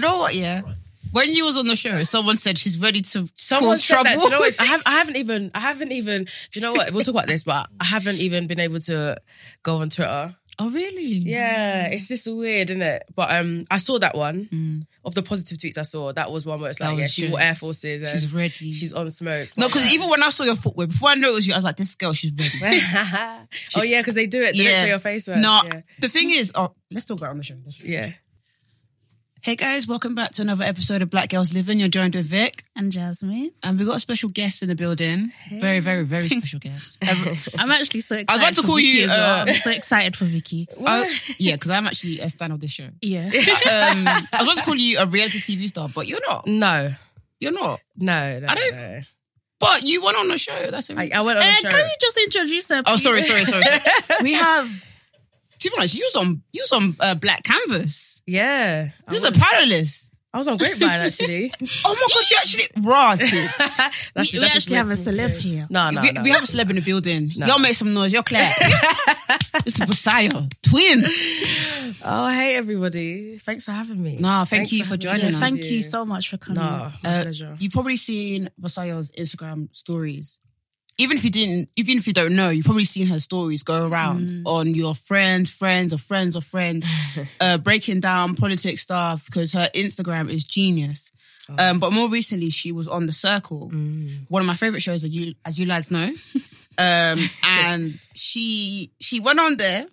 Do you know what? Yeah. When you was on the show, someone said she's ready to Someone cause said trouble. that. Do you know what? I, have, I haven't even. I haven't even. Do you know what? We'll talk about this, but I haven't even been able to go on Twitter. oh, really? Yeah, it's just weird, isn't it? But um, I saw that one of the positive tweets I saw. That was one where it's like, yeah, she wore. Air Forces. And She's ready. She's on smoke. No, because even when I saw your footwear, before I knew it was you, I was like, this girl, she's ready. oh yeah, because they do it. They don't show your face. first. No, Yeah. the thing is, oh, let's talk about it on the show. Let's- yeah. Hey guys, welcome back to another episode of Black Gals Livin. You're joined with Vic, And Jasmine. and we've got a special guest in the building. Very, very, very special guest. I'm actually so excited. I was about to for call Vicky you, as well. uh, I'm so excited for Vicky. Uh, yeah, because I'm actually a stan of this show. Yeah. Um, I was about to call you a reality TV star, but you're not. No, You're not. no, no. I don't- no. But you went on the show. That's a I, I went on Eh, a show. can you just introduce her? Oh, sorry, sorry, sorry. we have. To be honest, you was on you was on uh, Black Canvas. yeah, This is a panelist. I was on Grapevine actually. Oh my god, you actually raw. kids. We, we actually have a celeb here. No, no, we, no. we have a celeb in the building. Y'all make some noise. You're clear. this is Busayo. Twins. Oh, hey everybody! Thanks for having me. No, thank Thanks you for having joining Yeah, us. thank you so much for coming. No, Uh, pleasure. You've probably seen Busayo's Instagram stories. Even if you didn't, even if you don't know, you've probably seen her stories go around Mm. on your friends, friends, or friends of friends, uh, breaking down politics stuff because her Instagram is genius. Oh. Um, but more recently, she was on The Circle, Mm. one of my favorite shows, as you, as you lads know. Um, and she, she went on there.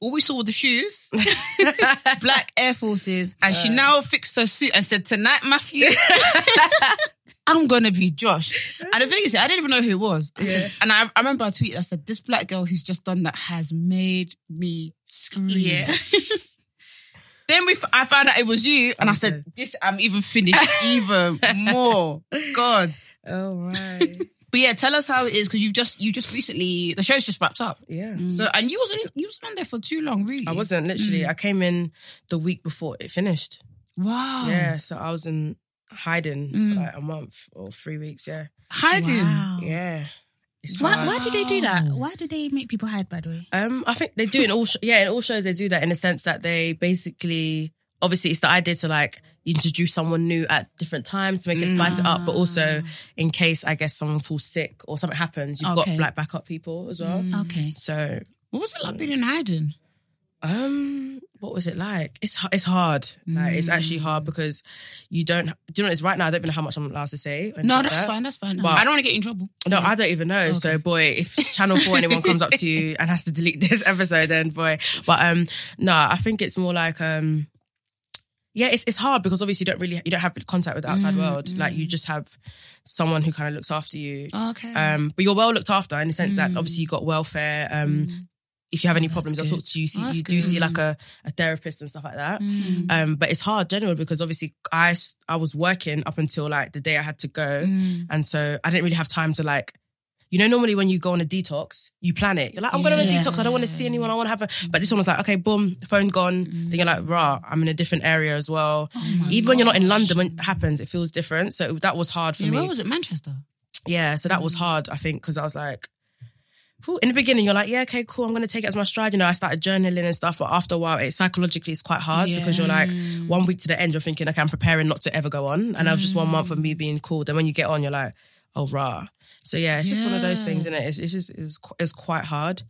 All we saw were the shoes, black Air Forces, and she now fixed her suit and said, tonight, Matthew, I'm gonna be Josh. And the thing is, I didn't even know who it was. I said, and I, I remember I tweeted, I said, this black girl who's just done that has made me scream. Yeah. Then we, f- I found out it was you, and I said, "This, I'm even finished even more." God, Oh right, but yeah, tell us how it is because you've just, you just recently, the show's just wrapped up. yeah. Mm. So, and you wasn't, you wasn't on there for too long, really. I wasn't literally. Mm. I came in the week before it finished. Wow. Yeah, so I was in hiding Mm. for like a month or three weeks. Yeah, hiding. Wow. yeah. Why, why do they do that? Why do they make people hide, by the way? Um, I think they do in all. Sh- yeah, in all shows they do that in the sense that they basically. Obviously, it's the idea to like introduce someone new at different times to make it spice it up, but also in case I guess someone falls sick or something happens, you've Okay. got like backup people as well. Okay. So, What was it like being in hiding? Um, what was it like? It's it's hard. Like it's actually hard because you don't. Do you know it's right now? I don't even know how much I'm allowed to say. or anything No, like that's that. fine. That's fine. But- I don't want to get in trouble. No, I don't even know. So, boy, if Channel Four anyone comes up to you and has to delete this episode, then boy. But um, no, I think it's more like um, yeah, it's it's hard because obviously you don't really you don't have contact with the outside world. Like you just have someone who kind of looks after you. Okay. Um, but you're well looked after in the sense that obviously you got welfare. Um, if you have any problems, I'll talk to you. See, you do see like a, a therapist and stuff like that. Mm. Um, but it's hard generally because obviously I I was working up until like the day I had to go, mm. and so I didn't really have time to like. You know, normally when you go on a detox, you plan it. You're like, I'm going on a detox. I don't want to see anyone. I want to have a. But this one was like, okay, boom, phone gone. Mm. Then you're like, rah, I'm in a different area as well. Oh Even when you're not in London, when it happens, it feels different. So that was hard for yeah, me. where was it? Manchester. Yeah, so that was hard, I think, because I was like, whew, in the beginning, you're like, yeah, okay, cool, I'm going to take it as my stride. You know, I started journaling and stuff, but after a while, it psychologically is quite hard because you're like, one week to the end, you're thinking, okay, I'm preparing not to ever go on. And that was just one month of me mm. being cool. Then when you get on, you're like, oh, rah. So yeah, it's just one of those things, and it? It's, it's just, it's, it's quite hard.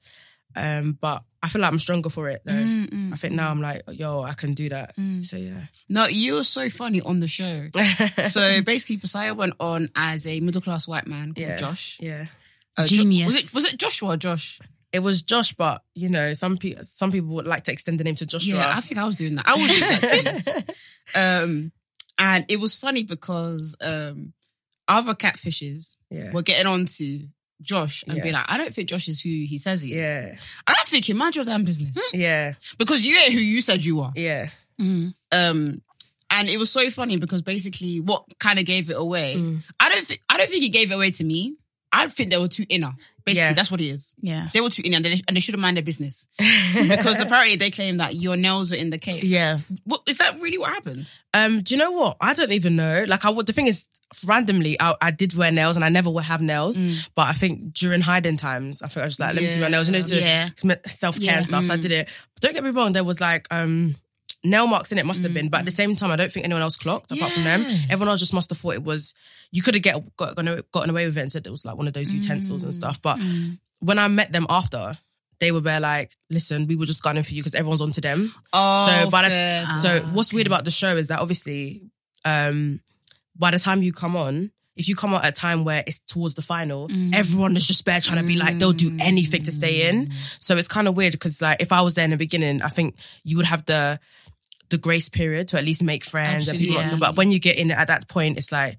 Um, but I feel like I'm stronger for it though. Mm, mm. I think now I'm like, yo, I can do that. So yeah. No, you were so funny on the show. so basically, Busayo went on as a middle class white man called Yeah. Josh. Yeah. Uh, Jo- Genius. was it was it Joshua or Josh? It was Josh, but you know, some people some people would like to extend the name to Joshua. Yeah, I think I was doing that. I was doing that too. um, and it was funny because um, other catfishes Yeah. were getting on to Josh and Yeah. be like, I don't think Josh is who he says he is. Yeah. I don't think him. Mind your damn business. Yeah. because you ain't who you said you are. Yeah. Um, and it was so funny because basically what kind of gave it away. Mm. I don't think I don't think he gave it away to me. I think they were too inner. Basically, Yeah. that's what it is. Yeah. They were too inner and they, and they shouldn't mind their business because apparently they claim that your nails were in the cake. Yeah. What, is that really what happened? Um, do you know what? I don't even know. Like, I. The thing is, randomly, I, I did wear nails, and I never would have nails. But I think during hiding times, I think I was like, let me do my nails, you know, to Yeah. self care Yeah. and stuff. So I did it. But don't get me wrong. There was like, um, nail marks in it must have mm, been, but at the mm. same time, I don't think anyone else clocked apart from them. Everyone else just must have thought it was. You could have get got, gotten away with it and said it was like one of those utensils and mm, stuff. But when I met them after, they were bare like, "Listen, we were just gunning for you because everyone's onto them." Oh, so by the so ah, what's weird about the show is that obviously, um, by the time you come on. If you come out at a time where it's towards the final, everyone is just bare trying to be like, they'll do anything to stay in. So it's kind of weird because like if I was there in the beginning, I think you would have the the grace period to at least make friends and people. Absolutely. Yeah. But when you get in at that point, it's like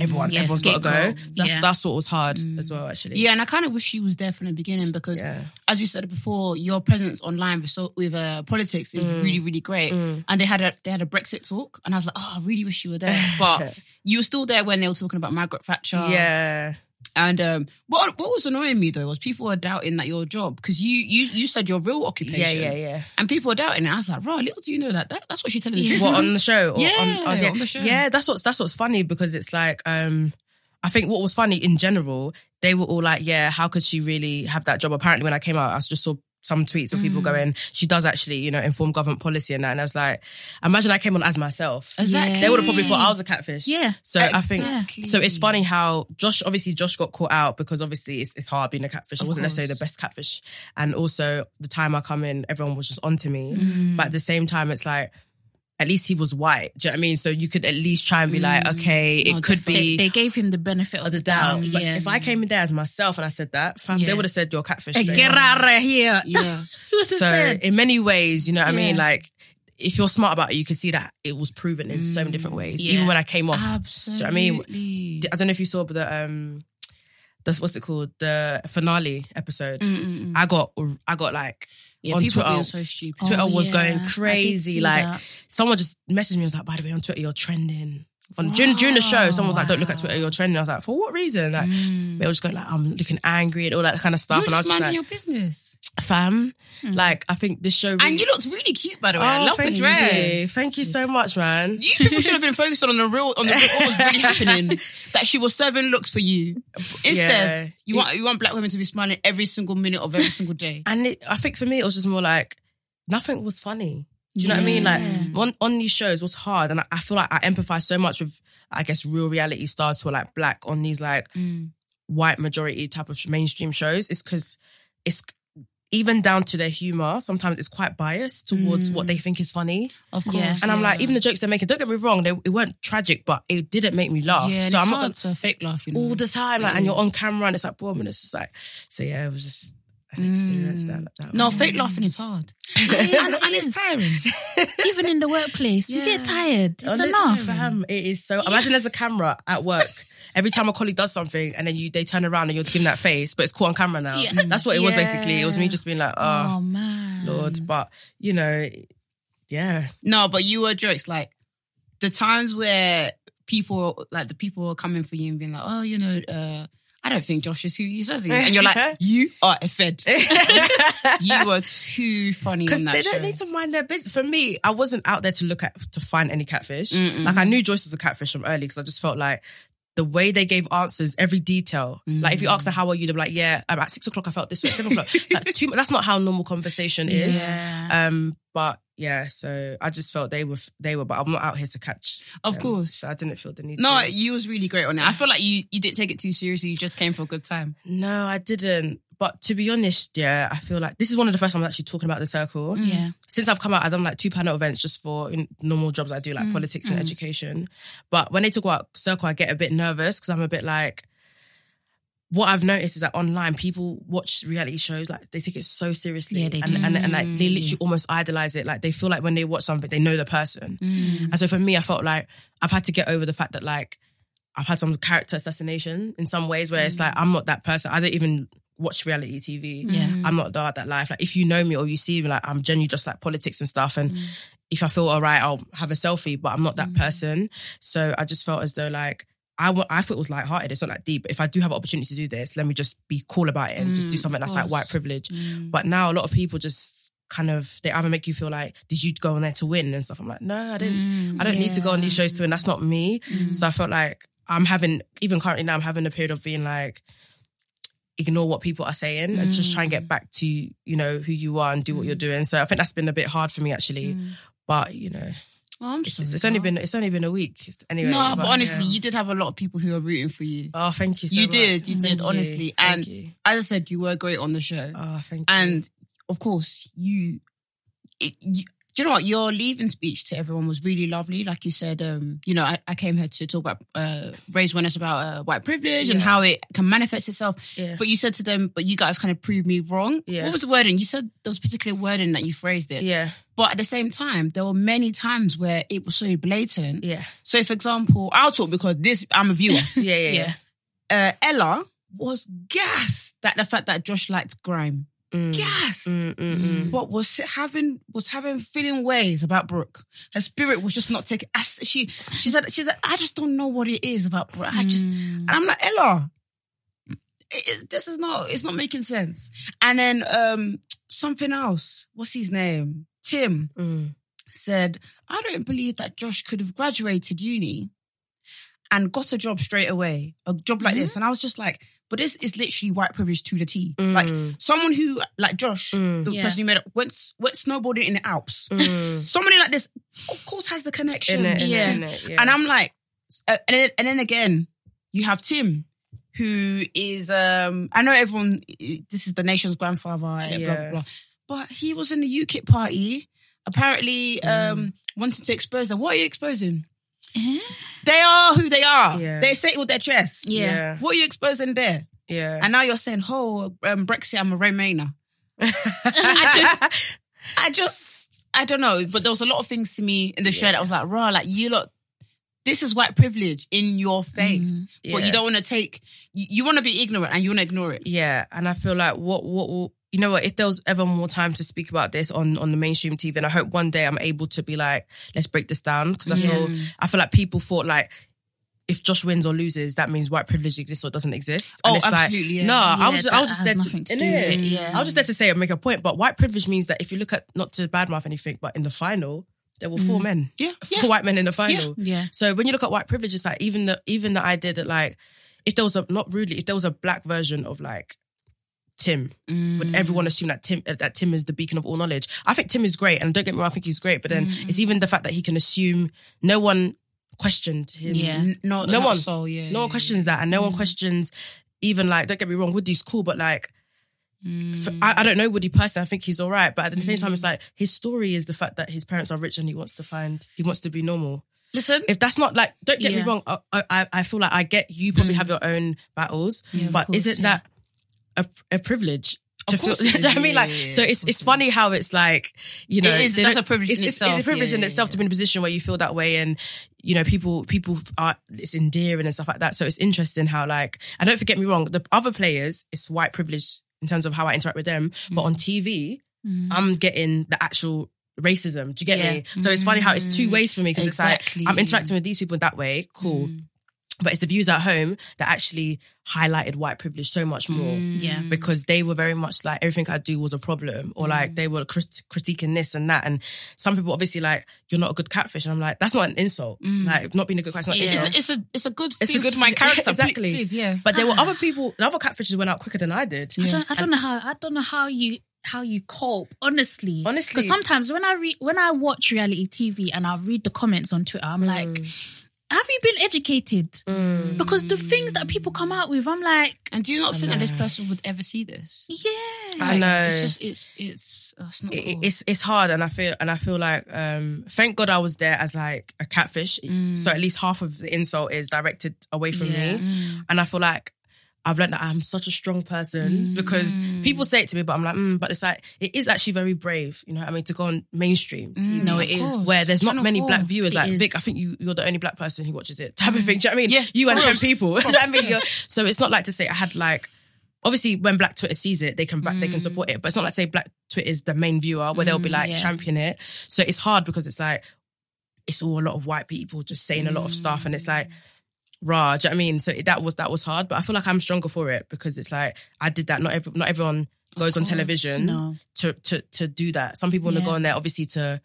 everyone, Yeah, everyone's got to go. So that's Yeah. that's what was hard as well, actually. Yeah, and I kind of wish you was there from the beginning because, Yeah. as you said before, your presence online with so with uh, politics is Mm. really really great. And they had a they had a Brexit talk, and I was like, oh, I really wish you were there. But you were still there when they were talking about Margaret Thatcher. Yeah. And um, what what was annoying me though was people were doubting that your job because you you you said your real occupation. yeah, yeah. Yeah. And people were doubting it. I was like, right, little do you know that, that that's what she's telling the truth. What on the show? Or Yeah, on, oh, on the show. Yeah, that's what's that's what's funny because it's like um I think what was funny in general, they were all like, yeah, how could she really have that job? Apparently, when I came out, I was just saw some tweets of Mm. people going, she does actually, you know, inform government policy and that. And I was like, imagine I came on as myself. Exactly. They would have probably thought I was a catfish. Yeah. So I think so. It's funny how Josh, obviously, Josh got caught out because obviously it's, it's hard being a catfish. I wasn't necessarily the best catfish, and also the time I come in, everyone was just onto me. Mm. But at the same time, it's like. At least he was white. Do you know what I mean? So you could at least try and be like, mm. okay, it No, could be they gave him the benefit of the doubt. But yeah. if I came in there as myself and I said that, fam, they would have said you're catfish. Hey, get out of here. Yeah. So in many ways, you know what I mean? Like if you're smart about it, you can see that it was proven in so many different mm. ways. Yeah. Even when I came off. Absolutely. Do you know what I mean? I don't know if you saw but the um that's what's it called? The finale episode. Mm, I got I got like Yeah, on people Twitter. being so stupid. Twitter Oh, was yeah. going crazy. Like that. someone just messaged me and was like, by the way, on Twitter you're trending. On during, during the show, someone was like, "Don't look at Twitter, you're trending." I was like, "For what reason?" Like, mm. they were just going like, "I'm looking angry" and all that kind of stuff. You're and I was just minding like, your business. "Fam, mm. like, I think this show." Really- And you looked really cute, by the way. I Oh, love the dress. You. Thank you so much, man. You people should have been focused on the real, on the real, what was really happening. That she was serving looks for you. Instead, Yeah. you want you want black women to be smiling every single minute of every single day. And it, I think for me, it was just more like nothing was funny. Do you know what I mean? Like on, on these shows, was hard, and I, I feel like I empathize so much with, I guess, real reality stars who are like black on these like mm. white majority type of mainstream shows. Is because it's even down to their humor. Sometimes it's quite biased towards what they mm. think is funny. Of course. Yeah. And I'm like, even the jokes they're making, don't get me wrong, they it weren't tragic, but it didn't make me laugh. yeah, so it's I'm hard not to fake laugh, you know. all the time, like, and you're on camera, and it's like boom, and it's just like, so yeah, it was just an experience that. that No, fake laughing is hard. and, and it's tiring. Even in the workplace, we get tired. It's oh, Honestly, enough. fam, it is so. Imagine there's a camera at work. Every time a colleague does something, and then you they turn around and you're giving that face, but it's caught on camera now. Yeah. That's what it was basically. It was me just being like, oh, Oh man. lord, but you know, yeah, No, but you were jokes like the times where people like the people are coming for you and being like, oh, you know, uh, I don't think Josh is who he says he is. And you're like, you are a fed. you are too funny because they show. don't need to mind their business. For me, I wasn't out there to look at to find any catfish. Like I knew Joyce was a catfish from early because I just felt like. The way they gave answers, every detail. Like if you ask her how are you, they're like, yeah, um, at six o'clock I felt this way, seven o'clock. like, too, that's not how normal conversation is. Yeah. Um, but yeah, so I just felt they were they were, but I'm not out here to catch. Of them. course. so I didn't feel the need. no, to. you was really great on it. I feel like you you didn't take it too seriously. You just came for a good time. no, I didn't. But to be honest, yeah, I feel like this is one of the first times I'm actually talking about the circle. Mm. Yeah. Since I've come out, I've done like two panel events just for in normal jobs I do, like mm. politics and mm. education. But when they talk about circle, I get a bit nervous because I'm a bit like. What I've noticed is that online people watch reality shows like they take it so seriously, Yeah, they and, do. and and like they literally almost idolize it. Like they feel like when they watch something, they know the person. And so for me, I felt like I've had to get over the fact that like I've had some character assassination in some ways where it's like I'm not that person. I don't even watch reality TV. Yeah. Mm. I'm not that that life. Like if you know me or you see me, like I'm genuinely just like politics and stuff. And mm. if I feel all right, I'll have a selfie, but I'm not that mm. person. So I just felt as though like I wa- I thought it was lighthearted. It's not that deep. But if I do have an opportunity to do this, let me just be cool about it and just do something that's like white privilege. But now a lot of people just kind of they either make you feel like did you go on there to win and stuff. I'm like no, I didn't. I don't need to go on these shows to win. That's not me. So I felt like I'm having even currently now I'm having a period of being like ignore what people are saying and just try and get mm. back to you know who you are and do what you're mm. doing. So I think that's been a bit hard for me actually. Mm. But you know, Oh, I'm it's, sorry, it's only been it's only been a week anyway. No, but honestly, yeah. you did have a lot of people who are rooting for you. oh, thank you. So you much. did, you Thank did, honestly. Thank and you. as I said, you were great on the show. oh, thank you. and of course, you, it, you. Do you know what? Your leaving speech to everyone was really lovely. Like you said, um, you know, I, I came here to talk about, uh, raise awareness about uh, white privilege and how it can manifest itself. Yeah. But you said to them, but you guys kind of proved me wrong. Yeah. What was the wording? You said there was a particular wording that you phrased it. yeah, But at the same time, there were many times where it was so blatant. yeah, So, for example, I'll talk because this, I'm a viewer. yeah, yeah, Yeah. yeah. uh, Ella was gassed at the fact that Josh liked grime. Mm. Gassed. Mm, mm, mm. But was having was having feeling ways about Brooke. Her spirit was just not taking. as- She she said she said I just don't know what it is about Brooke. I just and I'm like Ella, this is not it's not making sense. And then um something else. What's his name? Tim Mm. said I don't believe that Josh could have graduated uni and got a job straight away, a job like this. And I was just like, but this is literally white privilege to the T. Like someone who, like Josh, the Yeah. person who made it, went, went snowboarding in the Alps. Mm. Somebody like this, of course, has the connection. In it, in Yeah. it, in it, yeah. And I'm like, uh, and, then, and then again, you have Tim, who is, um, I know everyone, this is the nation's grandfather, blah, blah, blah. But he was in the UKIP party, apparently Mm. um, wanting to expose them. What are you exposing? They are who they are. Yeah. They say it with their chest. Yeah. yeah, What are you exposing there? yeah. And now you're saying, oh, um, Brexit, I'm a Remainer. I just, I just, I don't know. But there was a lot of things to me in the show that was like, raw, like you lot, this is white privilege in your face. But Yeah. you don't want to take, you, you want to be ignorant and you want to ignore it. Yeah, and I feel like what what will you know what if there was ever more time to speak about this on on the mainstream TV, and I hope one day I'm able to be like, let's break this down because I feel I feel like people thought like. If Josh wins or loses, that means white privilege exists or doesn't exist. Oh, it's absolutely, yeah. Like, no, I Yeah, was, I was just there nothing to do with it, yeah. I was just there to say and make a point. But white privilege means that if you look at not to badmouth anything, but in the final, there were four mm. men, Yeah, four yeah. white men in the final. Yeah. So when you look at white privilege, it's like even the even the idea that like if there was a not rudely, if there was a black version of like Tim, would mm. everyone assume that Tim uh, that Tim is the beacon of all knowledge? I think Tim is great, and don't get me wrong, I think he's great. But then mm. it's even the fact that he can assume no one questioned him. Yeah. N- No, no one, So, yeah, no one yeah, questions that, and no one mm. questions even like. Don't get me wrong, Woody's cool, but like. I don't know Woody personally. I think he's all right, but at the same time, it's like his story is the fact that his parents are rich and he wants to find, he wants to be normal Listen, if that's not like, don't get me wrong. I, I, I feel like I get you probably have your own battles, of but course, isn't yeah. that a, a privilege? To Of course feel, it you know is. what I mean, like, yeah, yeah, so it's it's funny how it's like, you know, It is- that's a privilege it's, in itself. It's a privilege Yeah, in yeah, itself to be in a position where you feel that way, and you know, people people are it's endearing and stuff like that. So it's interesting how like, and don't forget me wrong, the other players, it's white privilege in terms of how I interact with them, but mm. on TV, mm. I'm getting the actual racism. Do you get Yeah. me? So it's funny how it's two mm. ways for me because Exactly. it's like I'm interacting with these people that way, cool. But it's the views at home that actually highlighted white privilege so much more. Mm. Yeah. Because they were very much like everything I do was a problem, or mm. like they were crit- critiquing this and that. And some people obviously like, you're not a good catfish. And I'm like, that's not an insult. Mm. Like, not being a good catfish, is not an it's, it's a it's a good It's a good my character. exactly. Please, yeah. But there were ah. other people, the other catfishes went out quicker than I did. I don't, I don't know how I don't know how you how you cope honestly Honestly. because sometimes when I read when I watch reality TV and I read the comments on Twitter I'm like have you been educated because the things that people come out with I'm like And do you not think that this person would ever see this? yeah I know. It's just it's it's uh, it's not. it- cool. it's it's hard and I feel and I feel like um thank God I was there as like a catfish so at least half of the insult is directed away from Yeah. me and I feel like I've learned that I'm such a strong person mm. because people say it to me but I'm like mm, but it's like it is actually very brave you know what I mean to go on mainstream mm. no of it is. where there's not many four. black viewers It like is. Vic I think you you're the only black person who watches it type of mm. thing do you know what I mean? Yeah, you and 10 people Do you know what I mean? You're- so it's not like to say I had like obviously when black twitter sees it they can back, they can support it but it's not like say black twitter is the main viewer where they'll be like yeah. champion it. So it's hard because it's like it's all a lot of white people just saying a lot of stuff and it's like raw do you know what I mean so it, that was that was hard but I feel like I'm stronger for it because it's like I did that not every, not everyone goes on television No. to to to do that some people want to Yeah. go on there obviously to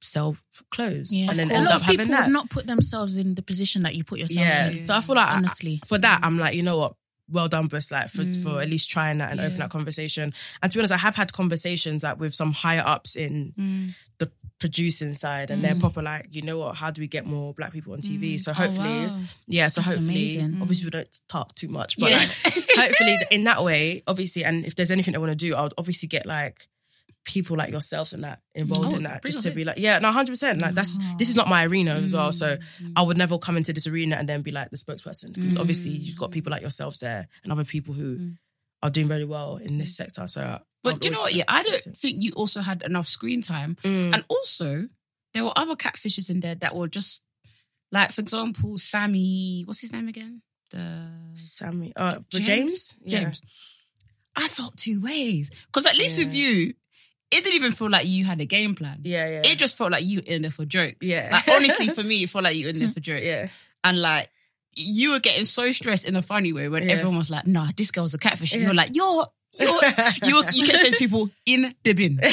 sell clothes yeah. and then end up of having people that not put themselves in the position that you put yourself yeah. in So I feel like I- honestly for that, I'm like, you know what? Well done, Bus, like for, for mm. at least trying that and open that conversation. And to be honest, I have had conversations like with some higher ups in mm. the producing side and they're mm. proper like, you know what, how do we get more black people on TV? Mm. So oh, hopefully, wow. yeah, so That's hopefully, amazing. obviously we don't talk too much, but Yeah. like, hopefully in that way, obviously, and if there's anything they want to do, I would obviously get like people like yourselves and that involved Oh, in that just to be like, yeah, no, hundred percent. Like that's this is not my arena as well, so mm-hmm. I would never come into this arena and then be like the spokesperson because obviously you've got mm. people like yourselves there and other people who are doing very well in this sector. So, I But do you know what? Yeah, I don't think you also had enough screen time. Mm. And also, there were other catfishes in there that were just like, for example, Sammy. What's his name again? The Sammy, uh, for James? James, Yeah. James. I felt two ways because at least Yeah. with you, it didn't even feel like you had a game plan. Yeah, yeah. It just felt like you were in there for jokes. Yeah. Like, honestly, for me, it felt like you were in there for jokes. Yeah. And like, you were getting so stressed in a funny way when Yeah. everyone was like, nah, this girl's a catfish. And Yeah. you're like, you're, you, you kept saying to people in the bin. yeah,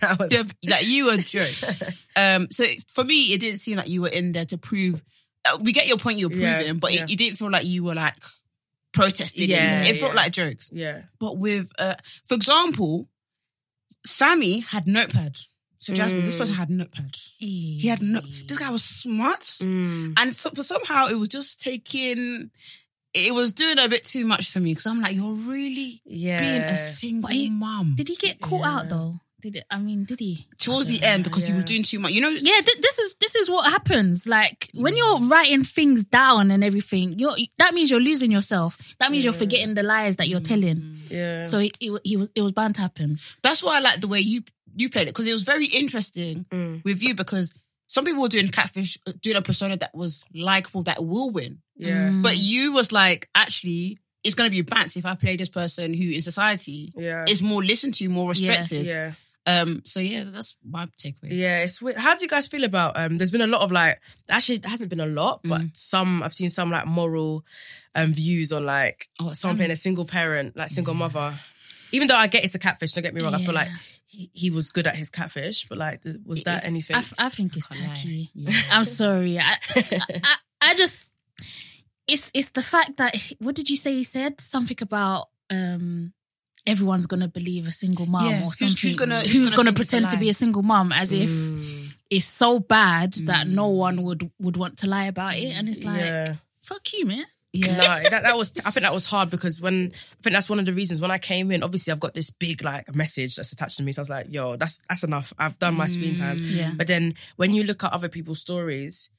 that was, The- like, you were jokes. Um, so for me, it didn't seem like you were in there to prove, uh, we get your point, you're Yeah, proving, but yeah. it, it didn't feel like you were like protesting. Yeah, it felt yeah. like jokes. yeah, But with, uh, for example, Sammy had notepad. So Jasmine, this Mm. person had notepad. He had no. This guy was smart, Mm. and so, for somehow it was just taking. It was doing a bit too much for me because I'm like, you're really yeah. being a single But he- mum. Did he get caught out though? Did it? I mean, did he? Towards the end because he was doing too much. You know, Yeah, th- this is this is what happens. Like when you're writing things down and everything, you're that means you're losing yourself. That means you're forgetting the lies that you're telling. yeah. So it, it, it was it was bound to happen. that's why I like the way you you played it because it was very interesting Mm. with you because some people were doing catfish, uh, doing a persona that was likable that will win, yeah, Mm. but you was like, actually, it's gonna be bants if I play this person who in society yeah, is more listened to, more respected. yeah. Um. So yeah, that's my takeaway. Yeah, it's weird. How do you guys feel about um there's been a lot of like actually it hasn't been a lot, but Mm. some I've seen some like moral um views on like Oh, someone playing a single parent, like single mother. Even though I get it's a catfish, don't get me wrong, I feel like he, he was good at his catfish, but like th- was that anything? I, f- I think it's Can't lie. tacky. Yeah. I'm sorry. I, I I just it's it's the fact that what did you say he said something about um everyone's gonna believe a single mom Yeah, or who's- something who's gonna- who's who's gonna, gonna think it's a pretend to lie? be a single mom as if Mm, it's so bad that no one would would want to lie about it and it's like yeah. fuck you man Yeah. No, that, that was I think that was hard because when I think that's one of the reasons when I came in, obviously I've got this big like message that's attached to me. So I was like, yo, that's that's enough. I've done my screen time. Mm. Yeah. But then when you look at other people's stories,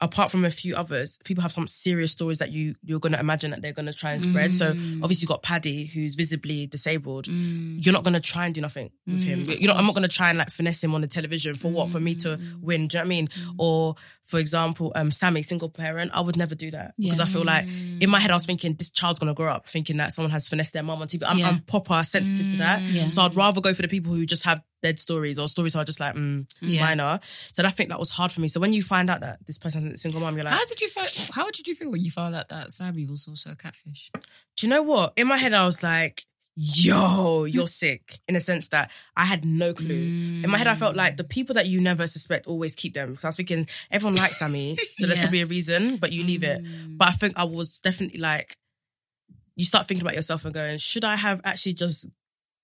apart from a few others, people have some serious stories that you you're gonna imagine that they're gonna try and spread. So mm. obviously you've got Paddy who's visibly disabled. Mm. You're not gonna try and do nothing with him. Mm. You know, I'm not gonna try and like finesse him on the television for what? For me to win. Do you know what I mean? Or for example, um Sammy, single parent, I would never do that. Because I feel like in my head I was thinking this child's gonna grow up thinking that someone has finessed their mum on TV. I'm, Yeah. I'm proper sensitive to that. Yeah. So I'd rather go for the people who just have dead stories or stories are just like mm, Yeah. minor. So I think that was hard for me. So when you find out that this person isn't a single mom, you're like, How did you find? How did you feel when you found out that Sammy was also a catfish? do you know what? In my head, I was like, yo, you're sick in a sense that I had no clue. In my head, I felt like the people that you never suspect always keep them. Because I was thinking, everyone likes Sammy, so there's Yeah. probably a reason, but you leave it. But I think I was definitely like, you start thinking about yourself and going, should I have actually just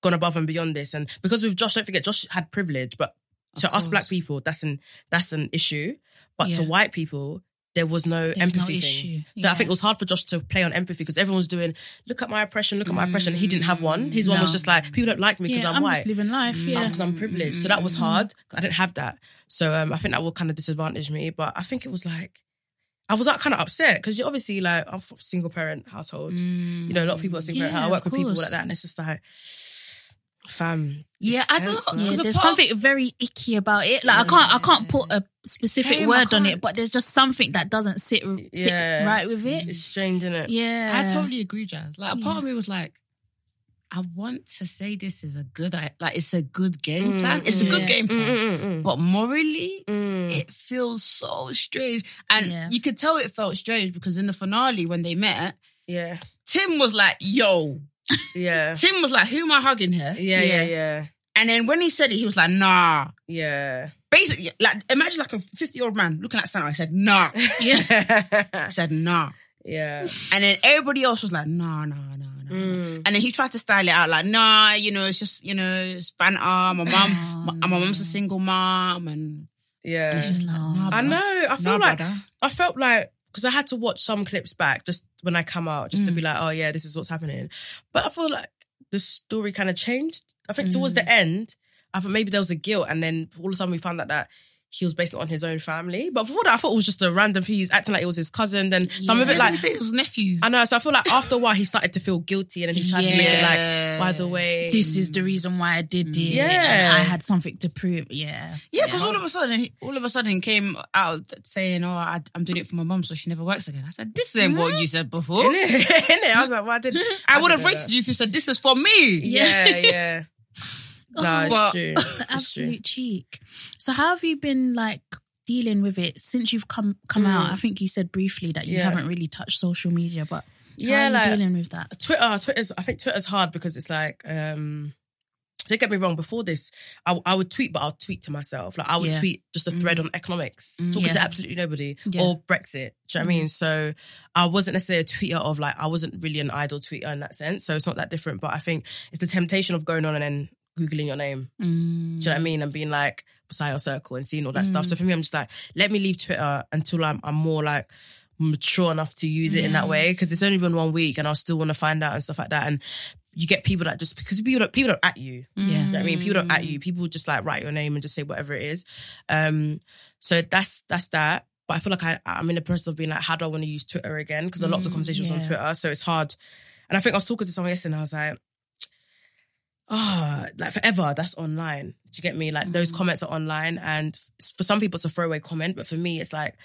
gone above and beyond this? And because with Josh, don't forget, Josh had privilege, but to us course. black people, that's an that's an issue. But to white people, there was no There's no empathy issue. thing. So I think it was hard for Josh to play on empathy because everyone was doing, look at my oppression, look at my oppression. He didn't have mm. one. His one was just like, people don't like me because yeah I'm, I'm white. just living life mm. yeah Because I'm privileged. So that was mm-hmm. hard. I didn't have that. So um, I think that will kind of disadvantage me. But I think it was like, I was uh, like kind of upset because you obviously like, I'm a single parent household. Mm. You know, a lot of people are single Yeah, parent. I work with people like that and it's just like, fam. Yeah, I don't- tense, Yeah, man. Yeah, Because a there's part of- something very icky about it. Like I can't, I can't put a specific Same, word on it, but there's just something that doesn't sit sit Yeah. right with it. It's strange, isn't it? Yeah, I totally agree, Jazz. Like, a part of me was like, I want to say this is a good, like, it's a good game mm, plan. It's a good mm, game mm, plan, Mm-mm-mm. but morally, Mm. it feels so strange. And Yeah. you could tell it felt strange because in the finale when they met, Yeah, Tim was like, "Yo." Yeah, Tim was like, "Who am I hugging here?" yeah, yeah, yeah, And then when he said it, he was like, "Nah." yeah. Basically, like imagine like a fifty-year-old man looking at Santa. I said, "Nah." yeah. I said, "Nah." yeah. And then everybody else was like, "Nah, nah, nah, nah." no. Mm. And then he tried to style it out like, nah, you know, it's just, you know, it's banter. My mum, my, my mum's a single mom, and Yeah. it's just like, nah, I know. I feel Nah, like brother. I felt like because I had to watch some clips back just when I come out, just to be mm. like, oh yeah, this is what's happening. But I feel like the story kind of changed. I think towards the mm. end, I thought maybe there was a guilt, and then all of a sudden we found out that he was based it on his own family. But before that, I thought it was just a random. He was acting like it was his cousin. Then some of it like he it was nephew. I know. So I feel like after a while he started to feel guilty, and then he tried to make it like, by the way, This is the reason why I did mm. it. Yeah. and I had something to prove. Yeah. Yeah, because all of a sudden, he- all of a sudden came out saying, "Oh, I, I'm doing it for my mum, so she never works again." I said, "This ain't what you said before." Innit? I was like, well, I did. I would have did know rated you if you said, "This is for me." that. Yeah, yeah. No, it's But- true. The It's true. absolute cheek. So how have you been like dealing with it since you've come come out? I think you said briefly that you Mm. Yeah. haven't really touched social media, but Yeah, how are you like- dealing with that? Twitter, Twitter's. I think Twitter's hard because it's like. um don't get me wrong. Before this, I, I would tweet, but I'll tweet to myself. Like I would Yeah. tweet just a thread on economics, talking Yeah. to absolutely nobody, Yeah. or Brexit. Do you know what I mean? So I wasn't necessarily a tweeter of like I wasn't really an idle tweeter in that sense. So it's not that different. But I think it's the temptation of going on and then googling your name. Do you know what I mm. mean? And being like beside your circle and seeing all that stuff. So mm. for me, I'm just like, let me leave Twitter until I'm, I'm more like mature enough to use it in that way. Cause it's only been one week and I'll still want to find out and stuff like that. And you get people that just, because people don't, people don't at you. Yeah. You know what I mean? People don't at you. Mm. People just like write your name and just say whatever it is. Um, so that's, that's that. But I feel like I, I'm in the process of being like, how do I want to use Twitter again? Because a lot of the conversations on. Twitter. So it's hard. And I think I was talking to someone yesterday and I was like, oh, like forever, that's online. Do you get me? Like those mm. comments are online, and for some people it's a throwaway comment, but for me it's like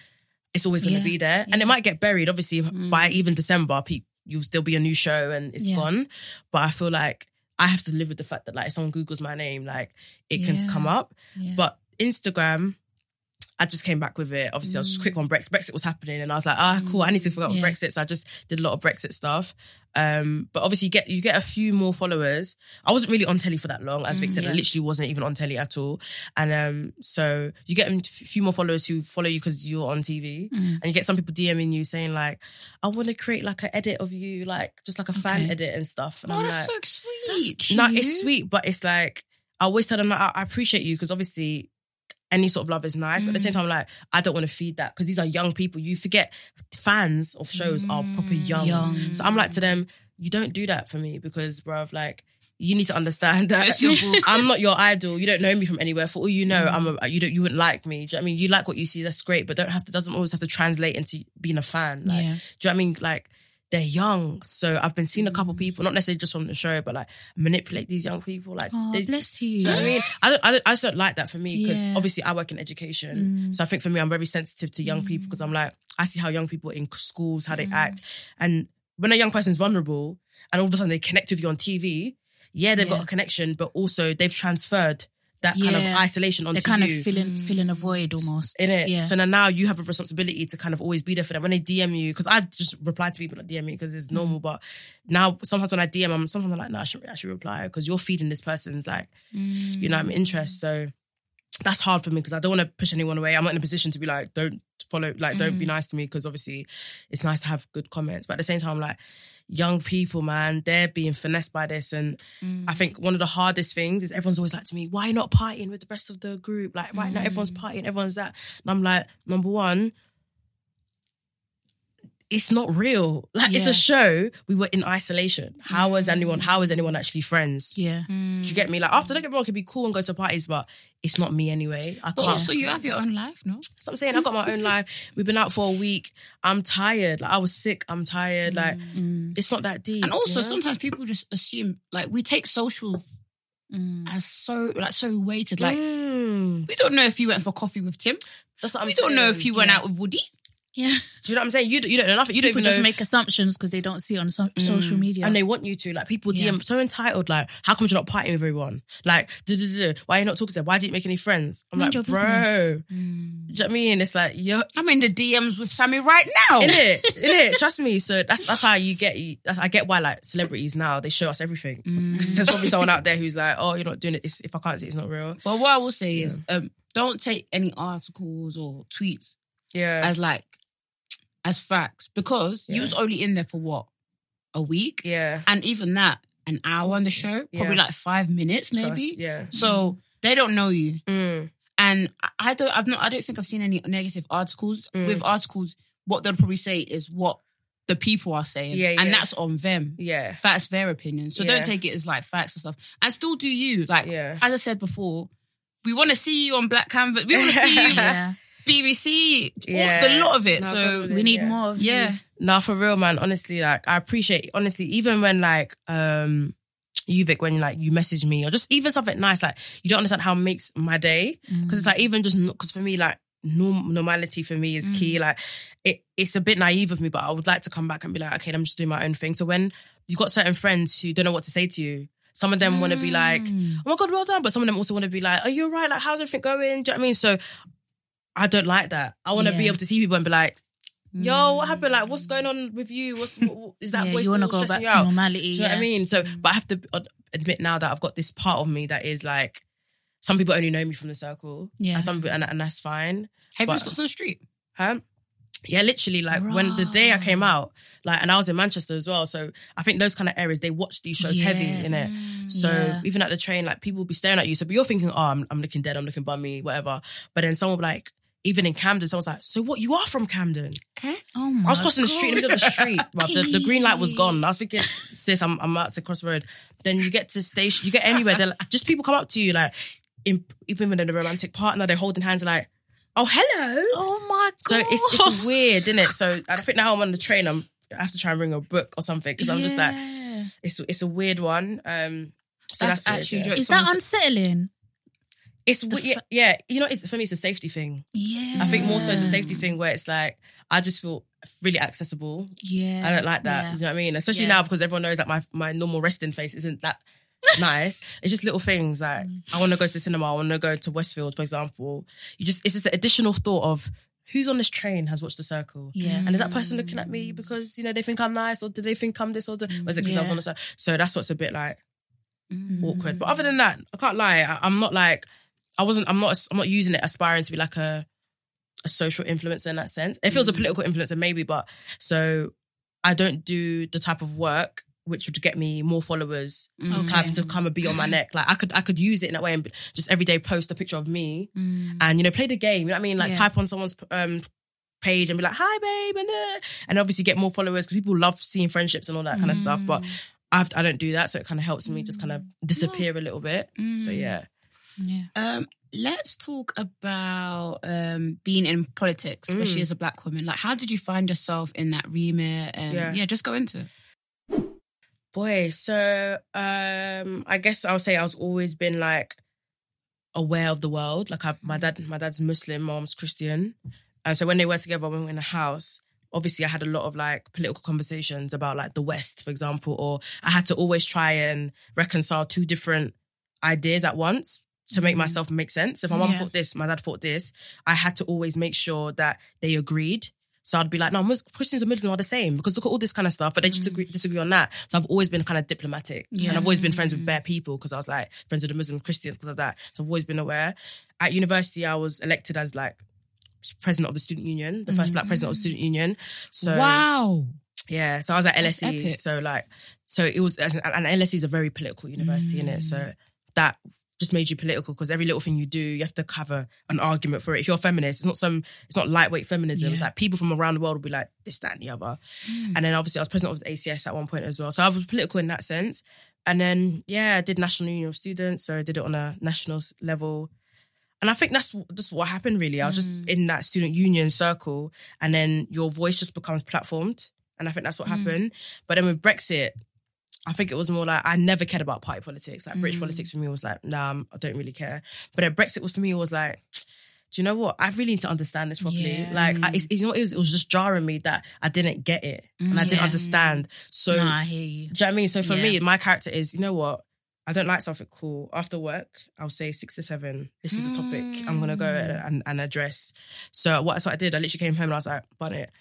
it's always going to Yeah, be there, and it might get buried. Obviously, by mm. even December, pe- you'll still be a new show and it's Yeah. gone. But I feel like I have to live with the fact that like if someone Google's my name, like it can come up. Yeah. But Instagram. I just came back with it. Obviously, I was just quick on Brexit. Brexit was happening, and I was like, "Ah, cool. I need to forget Yeah. Brexit." So I just did a lot of Brexit stuff. Um, but obviously, you get you get a few more followers. I wasn't really on telly for that long, as Vic said. I literally wasn't even on telly at all. And um, so you get a few more followers who follow you because you're on TV, and you get some people DMing you saying like, "I want to create like an edit of you, like just like a fan edit and stuff." And Oh, I'm that's like, so sweet. no, it's sweet, but it's like I always tell them like, I, I appreciate you because obviously any sort of love is nice, but at the same mm. time, like I don't want to feed that because these are young people. You forget fans of shows are proper mm. young. Young. So I'm like to them, you don't do that for me because, bruv, like. You need to understand that It's your book. I'm not your idol. You don't know me from anywhere. For all you know, I'm a, mm. you don't you wouldn't like me. Do you know what I mean? You like what you see, that's great, but don't have to doesn't always have to translate into being a fan. Like, Yeah. do you know what I mean? Like they're young. So I've been seeing a couple mm. people, not necessarily just from the show, but like manipulate these young people. Like, Oh, they, bless you. you know what I mean? I don't, I don't, I just don't like that for me because Yeah. obviously I work in education. Mm. So I think for me, I'm very sensitive to young people mm. because I'm like, I see how young people in schools, how they act. And when a young person's vulnerable and all of a sudden they connect with you on TV, yeah, they've Yeah. got a connection, but also they've transferred that kind of isolation onto They're kind you of filling mm. filling a void almost. in it. Yeah. So now, now you have a responsibility to kind of always be there for them when they DM you. Because I just reply to people that DM me because it's mm. normal. But now sometimes when I DM, I'm sometimes I'm like, no, I should I should reply because you're feeding this person's like, you know, I'm interest. Mm. So that's hard for me because I don't want to push anyone away. I'm not in a position to be like, don't follow, like, don't be nice to me because obviously it's nice to have good comments. But at the same time, like, young people, man, they're being finessed by this. And I mm. think one of the hardest things is everyone's always like to me, why not partying with the rest of the group? Like, right now, everyone's mm. partying, everyone's that. And I'm like, number one, it's not real. Like it's a show. We were in isolation. How was mm. anyone? How is anyone actually friends? Yeah. Do you get me? Like after, don't get me wrong, can be cool and go to parties, but it's not me anyway. I But can't. also, you have your own life, no? So I'm saying I've got my own life. We've been out for a week. I'm tired. Like I was sick. I'm tired. Like mm. it's not that deep. And also, know? sometimes people just assume, like, we take social mm. as so, like, so weighted. Like, Mm, we don't know if you went for coffee with Tim. that's what I'm we don't know if you went Yeah. out with Woody. Yeah. Do you know what I'm saying? You, you don't know nothing. You don't People even just know. make assumptions because they don't see it on so- mm. social media. and they want you to. Like people Yeah. DM so entitled. Like, how come you're not partying with everyone? Like, duh, duh, duh, why are you not talking to them? Why didn't you make any friends? I'm Mind like, your bro. business. Do you mm. know what I mean? It's like, yo, I'm in the DMs with Sammy right now. in it, in it. Trust me. So that's that's how you get. That's, I get why like celebrities now they show us everything mm. because there's probably someone out there who's like, oh, you're not doing it. It's, if I can't see, it, it's not real. But what I will say is, um, don't take any articles or tweets Yeah, as like as facts because you was only in there for what a week. Yeah. And even that, an hour on the show, probably Yeah. like five minutes, maybe. Trust, yeah. So they don't know you. Mm. And I- I don't, I've not, I don't think I've seen any negative articles. Mm. With articles, what they'll probably say is what the people are saying. Yeah, And that's on them. Yeah. That's their opinion. So Yeah. don't take it as like facts and stuff. And still do you. Like, Yeah. as I said before, we want to see you on Black Canvas. We want to see you Yeah. BBC, all, Yeah. the lot of it. No, so probably. We need Yeah. more of yeah. you. Nah, for real, man. Honestly, like I appreciate. Honestly, even when like um you Vic, when like you message me or just even something nice, like you don't understand how it makes my day because it's mm. like even just because for me like. Norm, normality for me is key. Mm. Like it, it's a bit naive of me, but I would like to come back and be like, okay, I'm just doing my own thing. So when you've got certain friends who don't know what to say to you, some of them want to be like, mm. oh my god, well done, but some of them also want to be like, are you alright? Like, how's everything going? Do you know what I mean? So I don't like that. I want to be able to see people and be like, yo, mm. what happened? Like, what's going on with you? What's what, what- is that Yeah, voice you want to go back to normality. Do you know what I mean? So, mm. but I have to uh, admit now that I've got this part of me that is like, some people only know me from the circle, Yeah. and some people, and, and that's fine. Have you But- stopped on the street? Huh? Yeah, literally, like when the day I came out, like, and I was in Manchester as well. So I think those kind of areas they watch these shows heavy in it. Mm, so Yeah. even at the train, like people will be staring at you. So but you're thinking, oh, I'm, I'm looking dead, I'm looking bummy, whatever. But then someone will be like, even in Camden, someone's like, so what? You are from Camden? Oh my I was crossing the street in the middle of the street, bruv. The, the green light was gone. I was thinking, sis, I'm, I'm about to cross the road. Then you get to station, you get anywhere. They're like, just people come up to you, like, in, even when they're a romantic partner, they're holding hands, like, oh, hello. Oh my god. So it's it's weird, isn't it? So I think now I'm on the train, I'm I have to try and bring a book or something because I'm just like, it's it's a weird one. Um, so That's that's, weird, actually yeah. Is that unsettling? It's yeah, yeah, you know, it's for me, it's a safety thing. Yeah. I think more so it's a safety thing where it's like I just feel really accessible. Yeah. I don't like that. Yeah. You know what I mean? Especially Yeah. now because everyone knows that my my normal resting face isn't that nice. It's just little things like Mm. I want to go to the cinema. I want to go to Westfield, for example. You just it's just an additional thought of who's on this train has watched the circle. Yeah. And is that person looking at me because you know they think I'm nice or do they think I'm this or, the, or is it because I was on the circle? So that's what's a bit like Mm. awkward. But other than that, I can't lie. I, I'm not like I wasn't. I'm not. I'm not using it aspiring to be like a a social influencer in that sense. If it was a mm. political influencer, maybe, but so I don't do the type of work which would get me more followers mm. to Okay. type to come and be on my neck. Like I could I could use it in that way and just every day post a picture of me mm. and you know play the game. You know what I mean? Like Yeah. type on someone's um page and be like, "Hi, babe," and uh, and obviously get more followers because people love seeing friendships and all that kind of stuff. But I've, I don't do that, so it kind of helps me just kind of disappear a little bit. So yeah. Yeah. Um, let's talk about um being in politics, especially as a black woman. Like, how did you find yourself in that remit? And Yeah. yeah, just go into it. Boy, so um I guess I'll say I was always been like aware of the world. Like I, my dad, my dad's Muslim, mom's Christian, and so when they were together, when we were in a house, obviously I had a lot of like political conversations about like the West, for example, or I had to always try and reconcile two different ideas at once to make myself make sense. If my mum Yeah. thought this, my dad thought this, I had to always make sure that they agreed. So I'd be like, no, Christians and Muslims are the same because look at all this kind of stuff, but they just agree, disagree on that. So I've always been kind of diplomatic. Yeah. And I've always been friends with bare people because I was like friends with the Muslim Christians because of that. So I've always been aware. At university, I was elected as like president of the student union, the first black president of the student union. So wow. yeah, so I was at LSE. So like, so it was, and, LSE is a very political university in it. Mm. So that just made you political because every little thing you do, you have to cover an argument for it. If you're a feminist, it's not some, it's not lightweight feminism. It's like people from around the world will be like this, that, and the other. Mm. And then obviously I was president of the ACS at one point as well. So I was political in that sense. And then yeah, I did National Union of Students. So I did it on a national level. And I think that's just what happened really. I was just mm. in that student union circle and then your voice just becomes platformed. And I think that's what mm. happened. But then with Brexit, I think it was more like I never cared about party politics. Like British mm. politics for me was like, nah, I'm- don't really care. But then Brexit was for me, was like, do you know what? I really need to understand this properly. Yeah. Like, I, it's, you know it was? It was just jarring me that I didn't get it and I didn't Yeah. understand. So, No, I hear you. do you know what I mean? So for Yeah. me, my character is, you know what? I don't like something cool. After work, I'll say six to seven. This is the topic I'm gonna go mm. and, and address. So what? So I did. I literally came home and I was like, "Bonnet,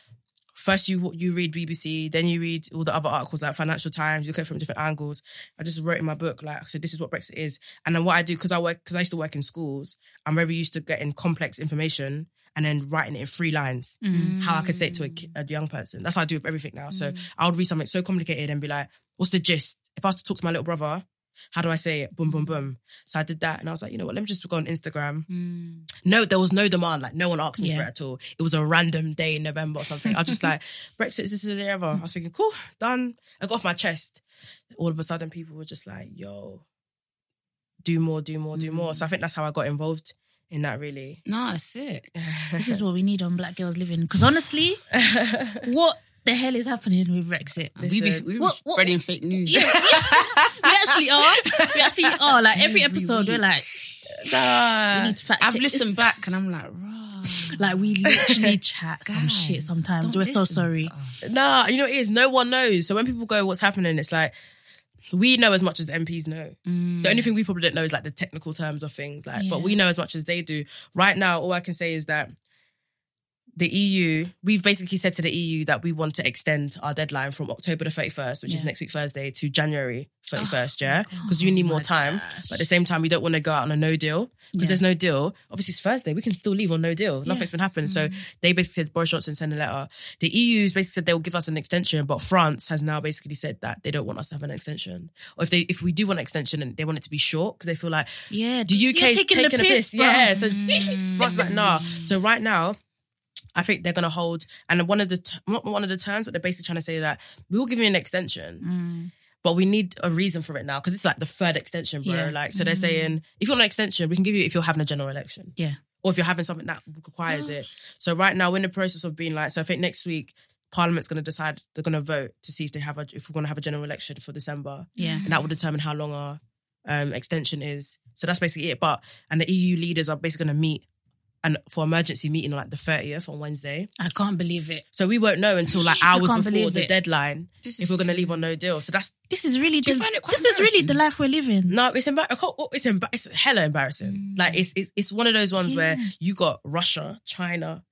first you you read BBC, then you read all the other articles like Financial Times. You look at it from different angles. I just wrote in my book like, so this is what Brexit is, and then what I do because I work because I used to work in schools. I'm very used to getting complex information and then writing it in three lines. Mm. How I could say it to a, a young person. That's how I do with everything now. So mm. I would read something so complicated and be like, "What's the gist?" If I was to talk to my little brother. How do I say it? Boom, boom, boom. So I did that, and I was like, you know what? Let me just go on Instagram. Hmm. No, there was no demand. Like no one asked me for it at all. It was a random day in November or something. I was just like, Brexit, this is the day ever. I was thinking, cool, done. I got off my chest. All of a sudden, people were just like, yo, do more, do more, do more. Hmm. So I think that's how I got involved in that. Really, No, that's it. This is what we need on Black Gals Livin. Because honestly, what the hell is happening with Brexit? We be, we be What- what- spreading fake news. Yeah, we actually are. We actually are. Like every episode, we're like, nah. we need to fact I've check listened this. back and I'm like, raw. Like we literally chat some shit sometimes. We're so sorry. Nah, you know it is? No one knows. So when people go, what's happening? It's like, we know as much as the MPs know. Mm. The only thing we probably don't know is like the technical terms of things. Like, but we know as much as they do. Right now, all I can say is that the EU, we've basically said to the EU that we want to extend our deadline from October the 31st, which is next week Thursday, to January 31st, yeah? Because you need more time. But at the same time, we don't want to go out on a no deal. Because Yeah. there's no deal. Obviously, it's Thursday. We can still leave on no deal. Nothing's been happening. So they basically said Boris Johnson sent a letter. The EU's basically said they will give us an extension, but France has now basically said that they don't want us to have an extension. Or if they if we do want an extension and they want it to be short because they feel like Yeah, the UK is taking taking, the a piss, piss. Yeah, so France is like nah. So right now. I think they're gonna hold, and one of the t- not one of the terms, but they're basically trying to say that we will give you an extension, Mm. but we need a reason for it now because it's like the third extension, bro. Yeah. Like, so they're saying if you want an extension, we can give you if you're having a general election Yeah. or if you're having something that requires it. So right now we're in the process of being like, so I think next week Parliament's going to decide they're going to vote to see if they have a if we're going to have a general election for December, Yeah. and that will determine how long our um, extension is. So that's basically it. But and the EU leaders are basically going to meet and for emergency meeting on like the thirtieth on Wednesday. I can't believe it. So we won't know until like hours before the it. deadline This if is we're going to leave on no deal. So that's This is really the, you find it quite this is really the life we're living. No, it's embar- oh, It's, embar- it's hella embarrassing. Mm. Like it's, it's it's one of those ones where you got Russia, China,